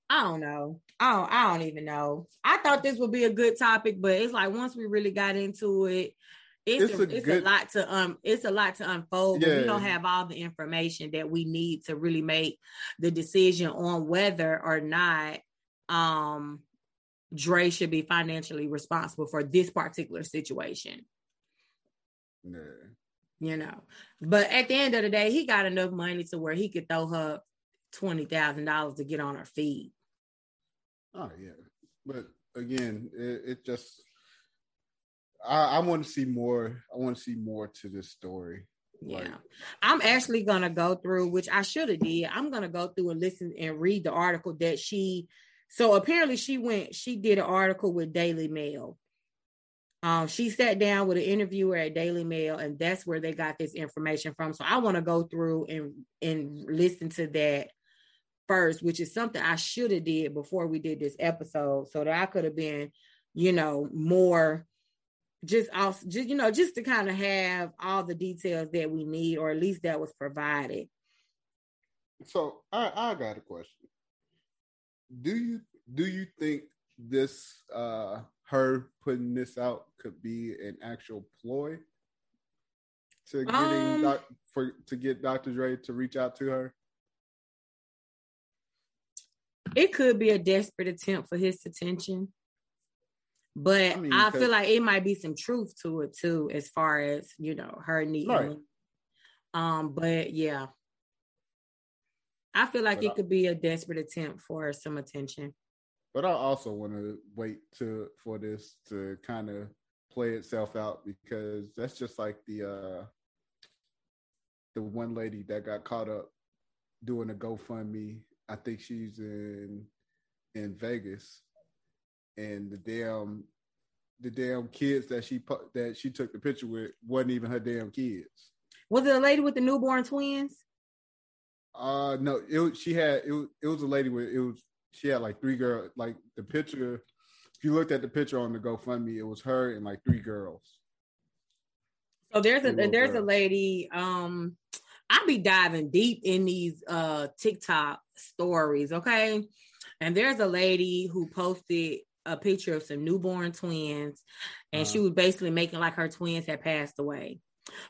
i don't know i don't i don't even know i thought this would be a good topic but it's like once we really got into it it's, It's a, a it's good- a lot to um it's a lot to unfold but we don't have all the information that we need to really make the decision on whether or not um Dre should be financially responsible for this particular situation Yeah. you know. But at the end of the day, he got enough money to where he could throw her twenty thousand dollars to get on her feet. Oh yeah, but again, it, it just I, I want to see more. I want to see more to this story. Yeah. Like, I'm actually gonna go through, which I should have did. I'm gonna go through and listen and read the article that she. So apparently she went. She did an article with Daily Mail. Um, she sat down with an interviewer at Daily Mail, and that's where they got this information from. So I want to go through and and listen to that first, which is something I should have did before we did this episode, so that I could have been, you know, more just also just you know just to kind of have all the details that we need or at least that was provided so I, I got a question. Do you do you think this uh her putting this out could be an actual ploy to getting Um, doc, for to get Dr. Dre to reach out to her? it could be a desperate attempt for his attention but I i, mean, feel 'cause- like it might be some truth to it too as far as you know her needing Right. um but yeah i feel like But it I- could be a desperate attempt for some attention But I also want to wait to for this to kind of play itself out because that's just like the uh the one lady that got caught up doing a GoFundMe. I think she's in in Vegas, and the damn the damn kids that she that she took the picture with wasn't even her damn kids. was it a lady with the newborn twins Uh no, it was, she had it was, it was a lady with it was she had like three girls like the picture if you looked at the picture on the GoFundMe, it was her and like three girls. So there's a Three there's a lady. Um, I be diving deep in these uh TikTok stories, okay? And there's a lady who posted a picture of some newborn twins, and she Uh-huh. was basically making like her twins had passed away.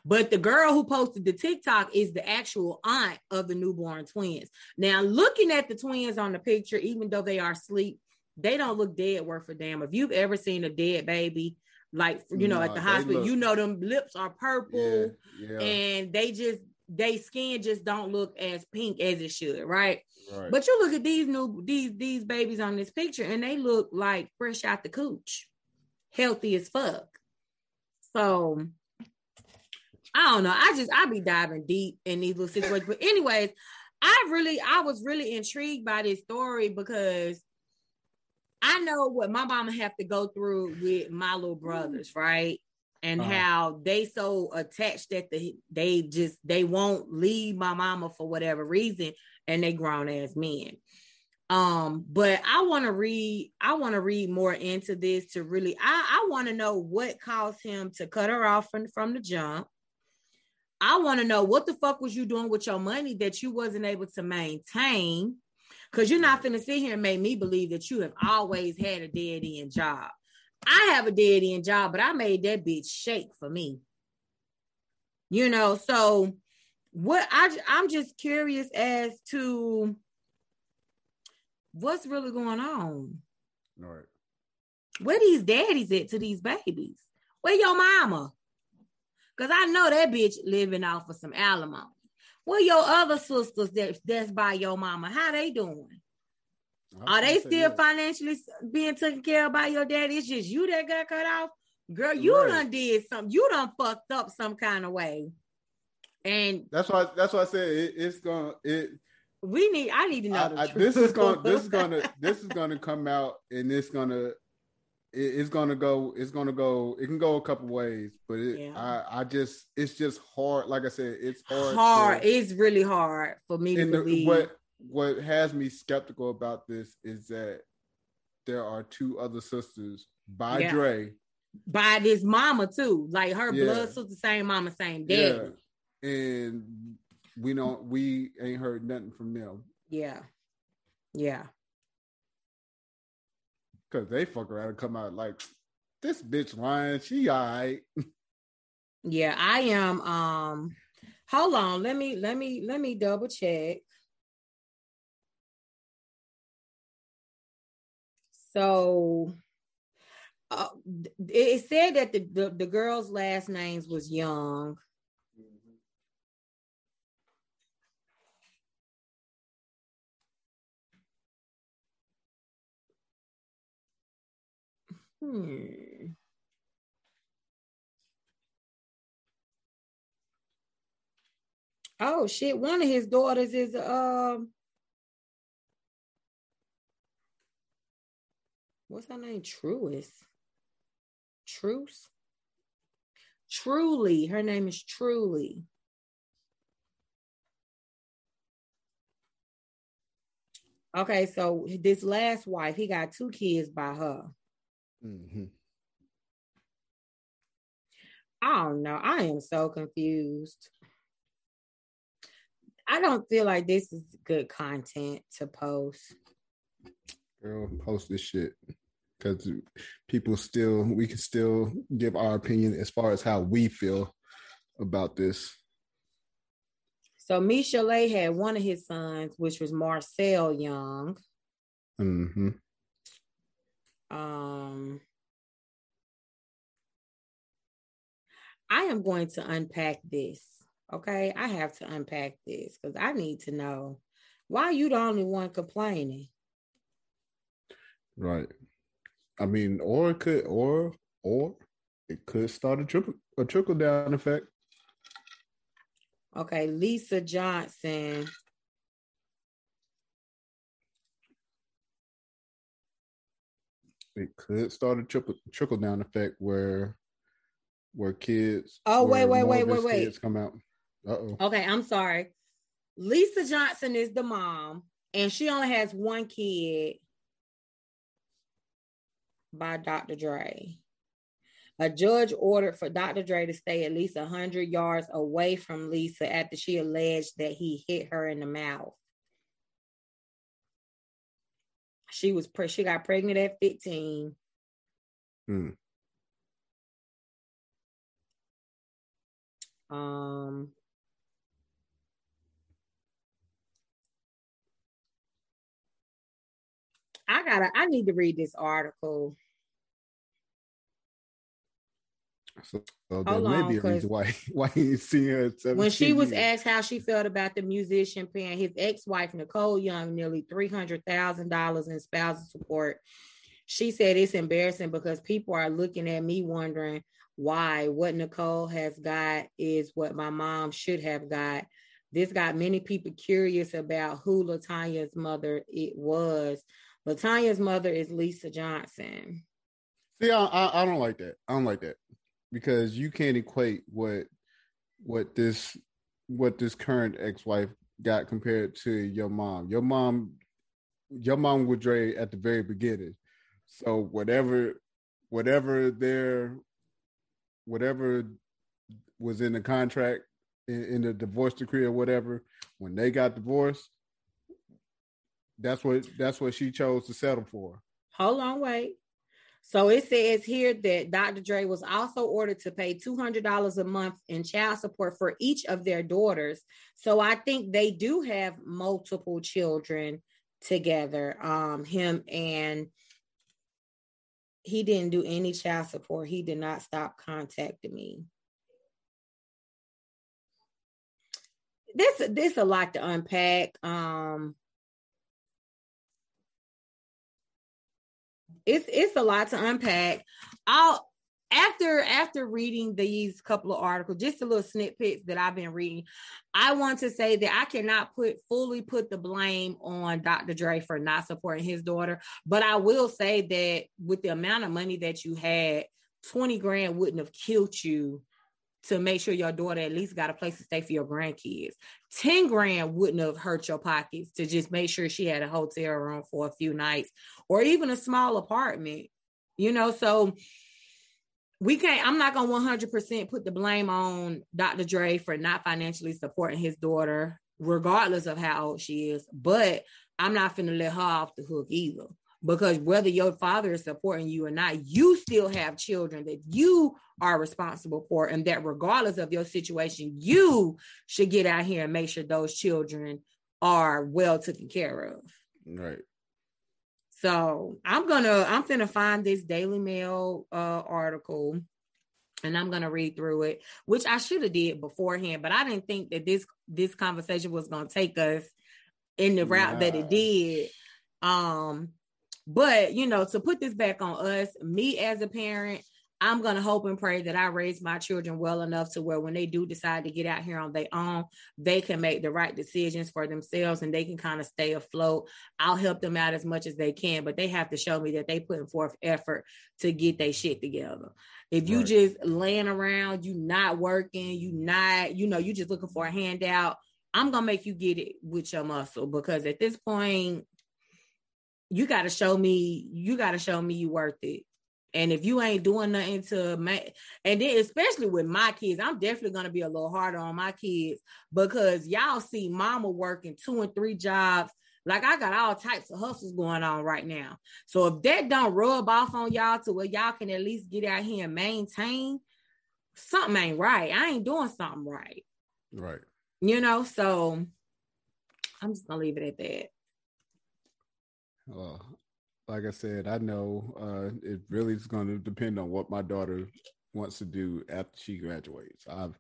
But the girl who posted the TikTok is the actual aunt of the newborn twins. Now, looking at the twins on the picture, even though they are asleep, they don't look dead worth a damn. If you've ever seen a dead baby, like you know, at the hospital, look- you know them lips are purple Yeah, yeah, and they just they skin just don't look as pink as it should, right? right. But you look at these new these these babies on this picture and they look like fresh out the cooch, healthy as fuck. So I don't know. I just I be diving deep in these little situations. But anyways, I really I was really intrigued by this story because I know what my mama have to go through with my little brothers, right? And Uh-huh. how they so attached that the, they just they won't leave my mama for whatever reason, and they grown as men. Um, but I want to read, I want to read more into this to really, I, I want to know what caused him to cut her off from, from the jump. I want to know what the fuck was you doing with your money that you wasn't able to maintain? Because you're not finna sit here and make me believe that you have always had a dead end job. I have a dead end job, but I made that bitch shake for me. You know, so what I I'm just curious as to what's really going on. right. Where these daddies at to these babies? Where your mama? Cause I know that bitch living off of some alimony. Where your other sisters that that's by your mama? How they doing? Are they still financially being taken care of by your daddy? It's just you that got cut off. Girl, you Right. done did something. You done fucked up some kind of way. And That's why. That's why I said it, it's gonna. It. we need I need to know the I, I, truth. this is gonna. This is gonna. This is gonna come out, and it's gonna. It, it's gonna go. It's gonna go. It can go a couple ways, but it, Yeah. I. I just. It's just hard. Like I said, it's hard. hard. to- It's really hard for me to the, believe. what what has me skeptical about this is that there are two other sisters by Yeah. Dre. by this mama too. Like her Yeah. blood sister, same mama, same dad. Yeah. And we don't we ain't heard nothing from them. Yeah. Yeah. Cause they fuck around and come out like this bitch lying, she all right. Yeah. I am um hold on. Let me let me let me double check. So uh, it said that the, the the girls' last names was Young. Hmm. Oh shit! One of his daughters is um, what's her name? Truist. Truce. Truly, her name is Truly. Okay, so this last wife, he got two kids by her. Mhm. I don't know. I am so confused. I don't feel like this is good content to post. Girl, post this shit because people still we can still give our opinion as far as how we feel about this. So Michel'le had one of his sons, which was Marcel Young. hmm Um, I am going to unpack this. Okay, I have to unpack this because I need to know why you the only one complaining. Right. I mean, or it could, or or it could start a trickle a trickle down effect. Okay, Lisa Johnson. It could start a trickle trickle down effect where where kids. Oh, wait, where wait, more wait, wait, wait. Kids come out. Uh oh. Okay, I'm sorry. Lisa Johnson is the mom, and she only has one kid by Dr. Dre. A judge ordered for Dr. Dre to stay at least 100 yards away from Lisa after she alleged that he hit her in the mouth. She was pre- she got pregnant at 15. Hmm. Um I gotta I need to read this article. So, so that Hold may on, be a reason why why you ain't seen her. At When she was asked how she felt about the musician paying his ex-wife Nicole Young nearly three hundred thousand dollars in spousal support, she said it's embarrassing because people are looking at me wondering why what Nicole has got is what my mom should have got. This got many people curious about who Latanya's mother it was. Latanya's mother is Lisa Johnson. See, I, I I don't like that. I don't like that because you can't equate what what this what this current ex wife got compared to your mom. Your mom, your mom with Dre at the very beginning. So whatever whatever their whatever was in the contract in, in the divorce decree or whatever, when they got divorced, that's what that's what she chose to settle for. Hold on, wait. So it says here that Dr. Dre was also ordered to pay $200 a month in child support for each of their daughters. So I think they do have multiple children together. Um, him and he didn't do any child support. He did not stop contacting me. This this a lot to unpack. Um, it's it's a lot to unpack. I'll after after reading these couple of articles, just a little snippets that I've been reading, I want to say that I cannot put fully put the blame on Dr. Dre for not supporting his daughter, but I will say that with the amount of money that you had, 20 grand wouldn't have killed you to make sure your daughter at least got a place to stay for your grandkids. 10 grand wouldn't have hurt your pockets to just make sure she had a hotel room for a few nights or even a small apartment, you know. So we can't, I'm not going to 100% put the blame on Dr. Dre for not financially supporting his daughter, regardless of how old she is. But I'm not going to let her off the hook either. Because whether your father is supporting you or not, you still have children that you are responsible for. And that regardless of your situation, you should get out here and make sure those children are well taken care of. Right. So I'm gonna I'm gonna find this Daily Mail uh, article and I'm gonna read through it, which I should have did beforehand, but I didn't think that this this conversation was gonna take us in the route that it did. Um, but you know, to put this back on us, me as a parent, I'm gonna hope and pray that I raise my children well enough to where when they do decide to get out here on their own, they can make the right decisions for themselves and they can kind of stay afloat. I'll help them out as much as they can, but they have to show me that they putting forth effort to get their shit together. If you Right. just laying around, you not working, you not, you know, you just looking for a handout, I'm gonna make you get it with your muscle because at this point, you gotta show me, you gotta show me you worth it. And if you ain't doing nothing to make, and then especially with my kids, I'm definitely gonna be a little harder on my kids because y'all see mama working two and three jobs. Like I got all types of hustles going on right now. So if that don't rub off on y'all to where y'all can at least get out here and maintain, something ain't right. I ain't doing something right. Right. You know, so I'm just gonna leave it at that. Uh, like I said, I know uh, it really is going to depend on what my daughter wants to do after she graduates. I've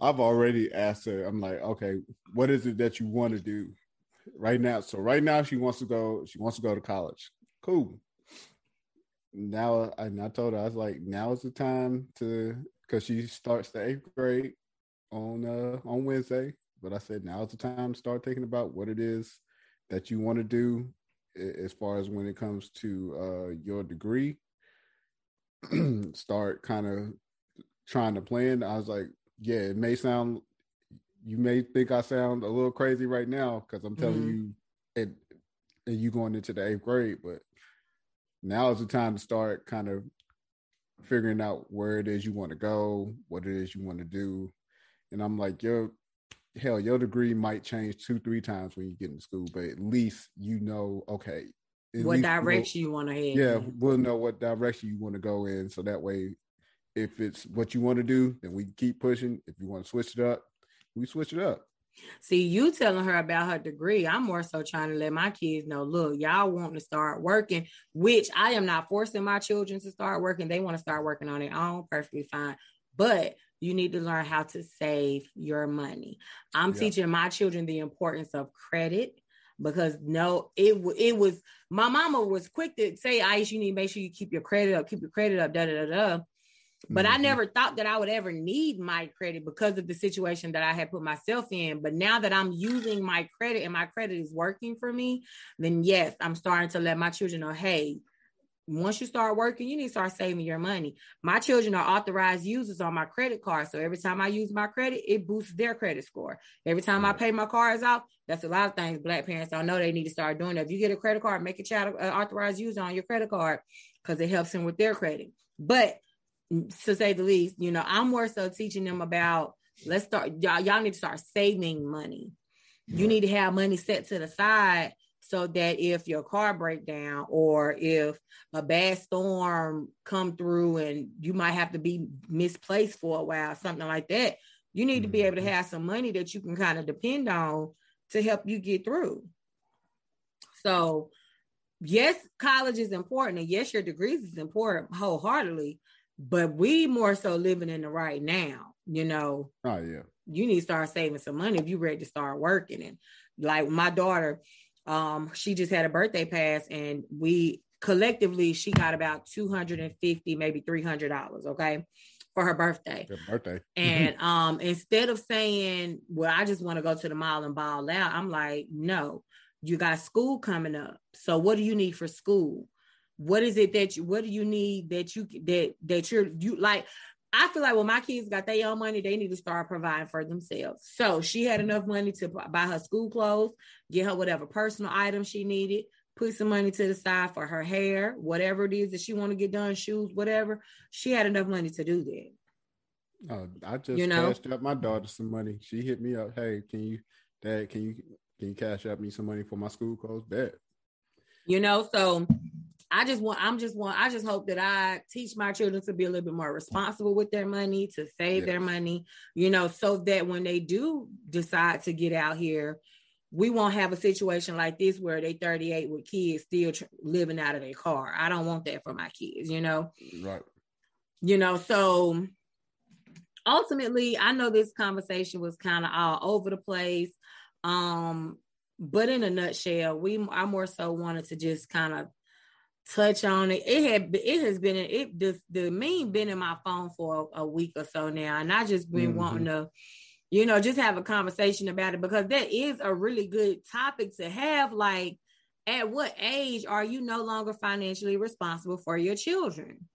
I've already asked her. I'm like, okay, what is it that you want to do right now? So right now she wants to go. She wants to go to college. Cool. Now, I told her I was like, now is the time to because she starts the eighth grade on uh on Wednesday. But I said now is the time to start thinking about what it is that you want to do as far as when it comes to uh your degree. start kind of trying to plan. I was like, yeah, it may sound you may think I sound a little crazy right now because I'm telling Mhm. you and and you going into the eighth grade, but now is the time to start kind of figuring out where it is you want to go, what it is you want to do. And I'm like, your hell, your degree might change two, three times when you get into school, but at least you know, okay. what direction you want to head? yeah, in. we'll know what direction you want to go in. So that way, if it's what you want to do, then we keep pushing. If you want to switch it up, we switch it up. See, you telling her about her degree. I'm more so trying to let my kids know, look, y'all want to start working, which I am not forcing my children to start working. They want to start working on their own, perfectly fine. But you need to learn how to save your money. I'm Yeah. teaching my children the importance of credit because no, it it was my mama was quick to say, Ice, you need to make sure you keep your credit up, keep your credit up, da da da da. But I Mhm. never thought that I would ever need my credit because of the situation that I had put myself in. But now that I'm using my credit and my credit is working for me, then yes, I'm starting to let my children know, hey, once you start working, you need to start saving your money. My children are authorized users on my credit card. So every time I use my credit, it boosts their credit score. Every time I pay my cards off, that's a lot of things black parents don't know they need to start doing. That. If you get a credit card, make a child uh, authorized user on your credit card because it helps them with their credit. But to say the least, you know, I'm more so teaching them about let's start y'all, y'all need to start saving money. You need to have money set to the side so that if your car break down or if a bad storm come through and you might have to be misplaced for a while, something like that, you need to be able to mm-hmm. have some money that you can kind of depend on to help you get through. So, yes, college is important, and yes, your degrees is important wholeheartedly, but we more so living in the right now. You know, Oh yeah. you need to start saving some money if you're ready to start working. And like my daughter, um, she just had a birthday pass, and we collectively she got about two hundred and fifty, maybe three hundred dollars. Okay. For her birthday. Good birthday. And um, instead of saying, Well, I just want to go to the mall and ball out, I'm like, No, you got school coming up. So what do you need for school? What is it that you what do you need that you that that you're you like? I feel like when my kids got their own money, they need to start providing for themselves. So she had enough money to buy her school clothes, get her whatever personal items she needed, put some money to the side for her hair, whatever it is that she want to get done, shoes, whatever. She had enough money to do that. Oh, I just You know? cashed up my daughter some money. She hit me up. Hey, can you, Dad? Can you can you cash up me some money for my school clothes? Bet. you know so i just want i'm just want i just hope that i teach my children to be a little bit more responsible with their money to save their money you know so that when they do decide to get out here we won't have a situation like this where they 38 with kids still tr- living out of their car. I don't want that for my kids you know? Right. you know so ultimately i know this conversation was kind of all over the place um but in a nutshell we i more so wanted to just kind of touch on it. It had it has been it the the meme been in my phone for a, a week or so now, and I just been Mhm. wanting to, you know, just have a conversation about it because that is a really good topic to have. Like, at what age are you no longer financially responsible for your children?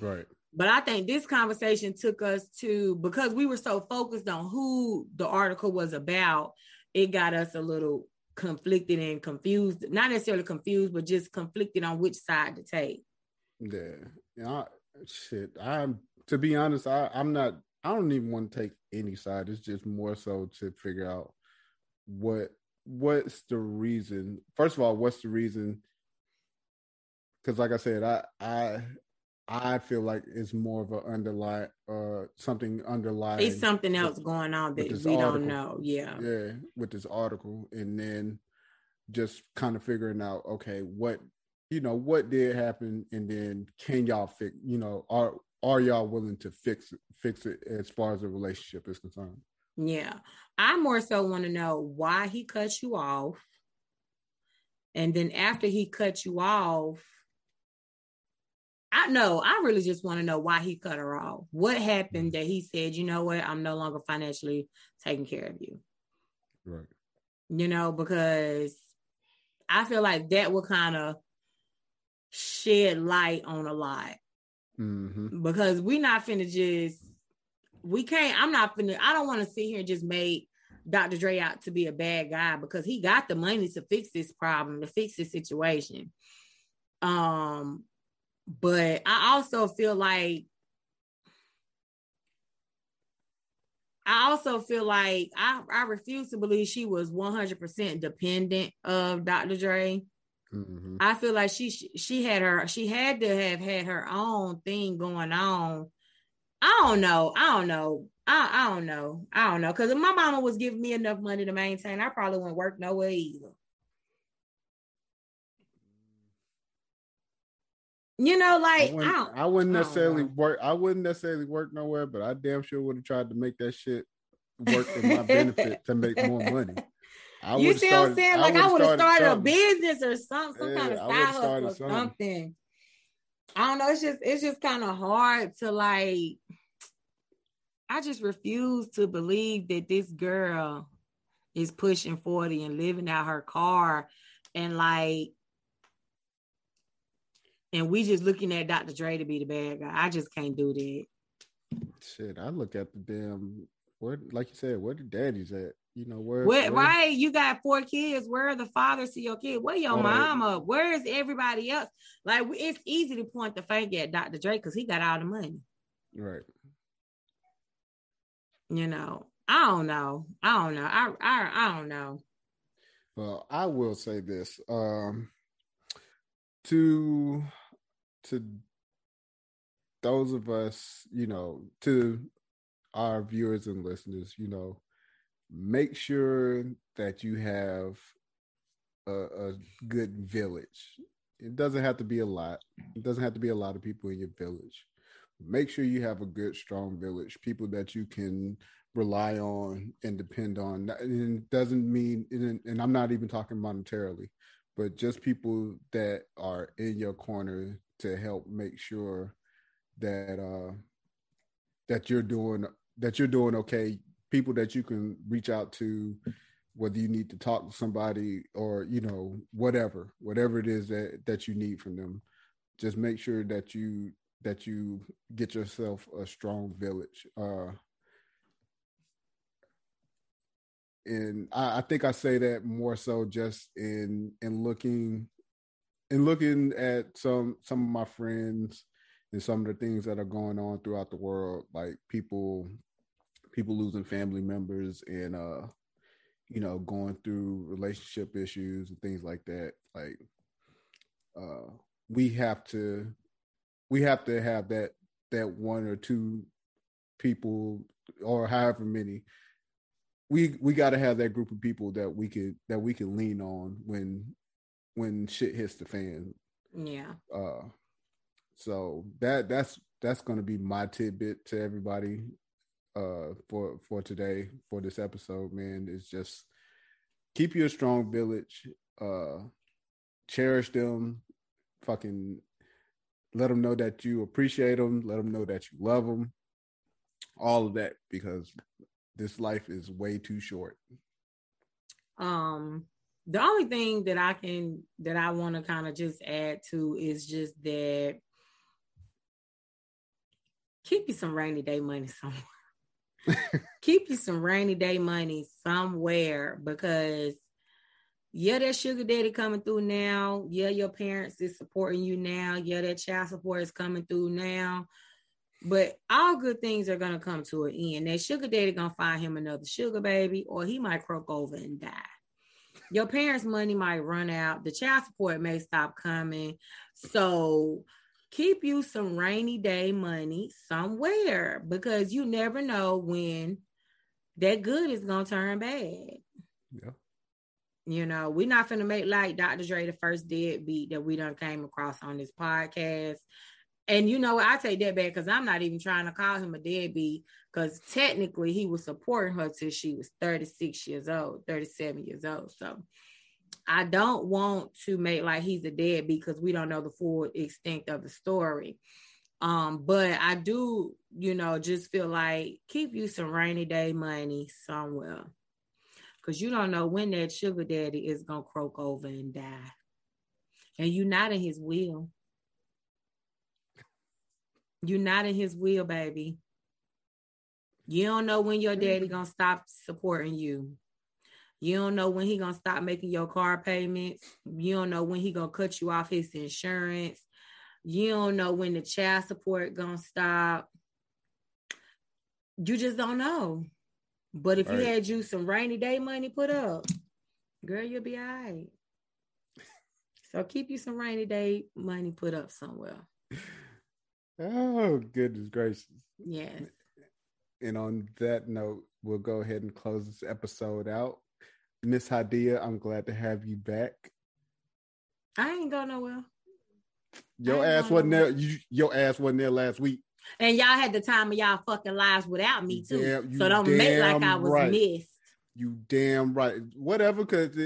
Right. But I think this conversation took us to because we were so focused on who the article was about, it got us a little conflicted and confused. Not necessarily confused, but just conflicted on which side to take. Yeah. I, shit. I'm to be honest, I, I'm not I don't even want to take any side. It's just more so to figure out what what's the reason. First of all, what's the reason? Because like I said, I I I feel like it's more of an underlying uh something underlying It's something else going on that we don't know. Yeah. yeah with this article and then just kind of figuring out okay what you know what did happen and then can y'all fix you know are are y'all willing to fix fix it as far as the relationship is concerned Yeah. I more so want to know why he cut you off. And then after he cut you off, I know, I really just want to know why he cut her off. What happened that he said, you know what, I'm no longer financially taking care of you. right You know, because I feel like that will kind of shed light on a lot mm-hmm. because we not finna just we can't i'm not finna i don't want to sit here and just make dr dre out to be a bad guy because he got the money to fix this problem to fix this situation um but i also feel like I also feel like I, I refuse to believe she was 100% dependent of Dr. Dre. Mm-hmm. I feel like she she had her she had to have had her own thing going on. I don't know. I don't know. I, I don't know. I don't know. Because if my mama was giving me enough money to maintain, I probably wouldn't work nowhere either. You know, like I I, wouldn't, I wouldn't I don't necessarily know. work I wouldn't necessarily work nowhere but I damn sure would have tried to make that shit work in my benefit to make more money I you see what I'm saying? Like I would have started, a business or some some Yeah, kind of I side would've hustle started or something. something. I don't know. It's just it's just kind of hard to like. I just refuse to believe that this girl is pushing 40 and living out her car and like and we just looking at Dr. Dre to be the bad guy. I just can't do that. Shit, I look at the damn where, like you said, where the daddy's at. You know where? Where, where- right? You got four kids. Where are the fathers to your kid? Where your Right. mama? Where is everybody else? Like it's easy to point the finger at Dr. Dre because he got all the money. Right. You know, I don't know. I don't know. I I, I don't know. Well, I will say this. Um, to to those of us, you know, to our viewers and listeners, you know, make sure that you have a, a good village. It doesn't have to be a lot. It doesn't have to be a lot of people in your village. Make sure you have a good, strong village, people that you can rely on and depend on. And it doesn't mean, and and I'm not even talking monetarily, but just people that are in your corner to help make sure that uh that you're doing that you're doing okay. People that you can reach out to, whether you need to talk to somebody or you know whatever, whatever it is that that you need from them. Just make sure that you that you get yourself a strong village. Uh, and I, I think I say that more so just in in looking in looking at some some of my friends and some of the things that are going on throughout the world, like people people losing family members and uh you know going through relationship issues and things like that. Like uh we have to we have to have that that one or two people or however many we we got to have that group of people that we could that we can lean on when when shit hits the fan Yeah. uh so that that's that's going to be my tidbit to everybody uh for for today for this episode man is just keep your strong village uh cherish them fucking let them know that you appreciate them, let them know that you love them, all of that because this life is way too short. Um, the only thing that I can that I want to kind of just add to is just that keep you some rainy day money somewhere. keep you some rainy day money somewhere because yeah, that sugar daddy coming through now. Yeah, your parents is supporting you now. Yeah, that child support is coming through now. But all good things are gonna come to an end. That sugar daddy gonna find him another sugar baby, or he might croak over and die. Your parents' money might run out. The child support may stop coming. So keep you some rainy day money somewhere because you never know when that good is gonna turn bad. Yeah. You know, we're not gonna make like Dr. Dre the first deadbeat that we done came across on this podcast. And you know, what? I take that back because I'm not even trying to call him a deadbeat because technically he was supporting her till she was 36 years old, 37 years old. So I don't want to make like he's a deadbeat because we don't know the full extent of the story. Um, but I do, you know, just feel like keep you some rainy day money somewhere. Cause you don't know when that sugar daddy is gonna croak over and die. And you're not in his will. You're not in his will, baby. You don't know when your daddy gonna stop supporting you. You don't know when he gonna stop making your car payments. You don't know when he gonna cut you off his insurance. You don't know when the child support gonna stop. You just don't know. But if you Right. had you some rainy day money put up, girl, you'll be all right. So keep you some rainy day money put up somewhere. Oh, goodness gracious. Yes. And on that note, we'll go ahead and close this episode out. Miss Hadia, I'm glad to have you back. I ain't go nowhere. Your ass wasn't nowhere. there. You, your ass wasn't there last week. And y'all had the time of y'all fucking lives without me too. Damn- so don't make like I was right. missed. You damn right. Whatever, because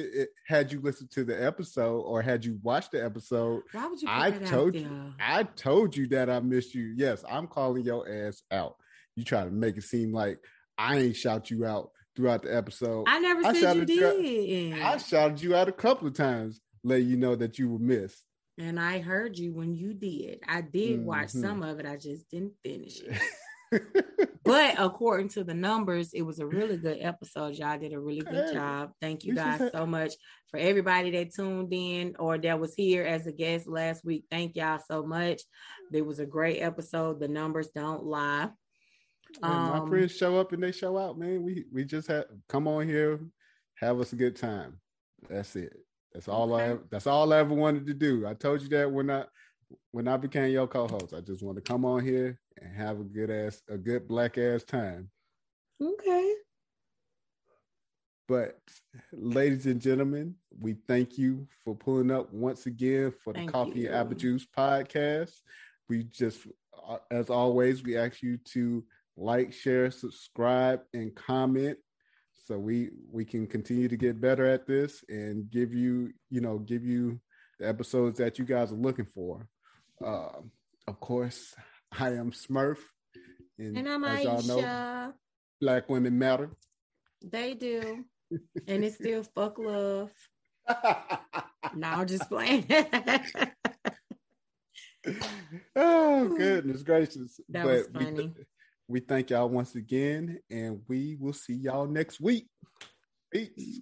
had you listened to the episode or had you watched the episode, Why would you I told you. I told you that I missed you. Yes, I'm calling your ass out. You try to make it seem like I ain't shout you out throughout the episode. I never I said you shouted you out- did. I shouted you out a couple of times, let you know that you were missed. and I heard you when you did. I did watch Mhm. some of it. I just didn't finish it. But according to the numbers, it was a really good episode. Y'all did a really good Hey, job. Thank you guys so much for everybody that tuned in or that was here as a guest last week. Thank y'all so much. It was a great episode. The numbers don't lie. And my Um, friends show up and they show out, man. We we just have come on here, have us a good time. That's it. That's all I Okay. ever, that's all I ever wanted to do. I told you that when I when I became your co-host. I just want to come on here and have a good ass a good black ass time. Okay. But ladies and gentlemen, we thank you for pulling up once again for the Thank Coffee you. and Apple Juice podcast. We just, uh, as always, we ask you to like, share, subscribe, and comment, so we we can continue to get better at this and give you, you know, give you the episodes that you guys are looking for. Uh, of course, I am Smurf, And I'm as y'all know, Aisha. Black women matter. They do. and it's still fuck love. No, I'm just playing. oh goodness gracious That was we, funny. we thank y'all once again and we will see y'all next week peace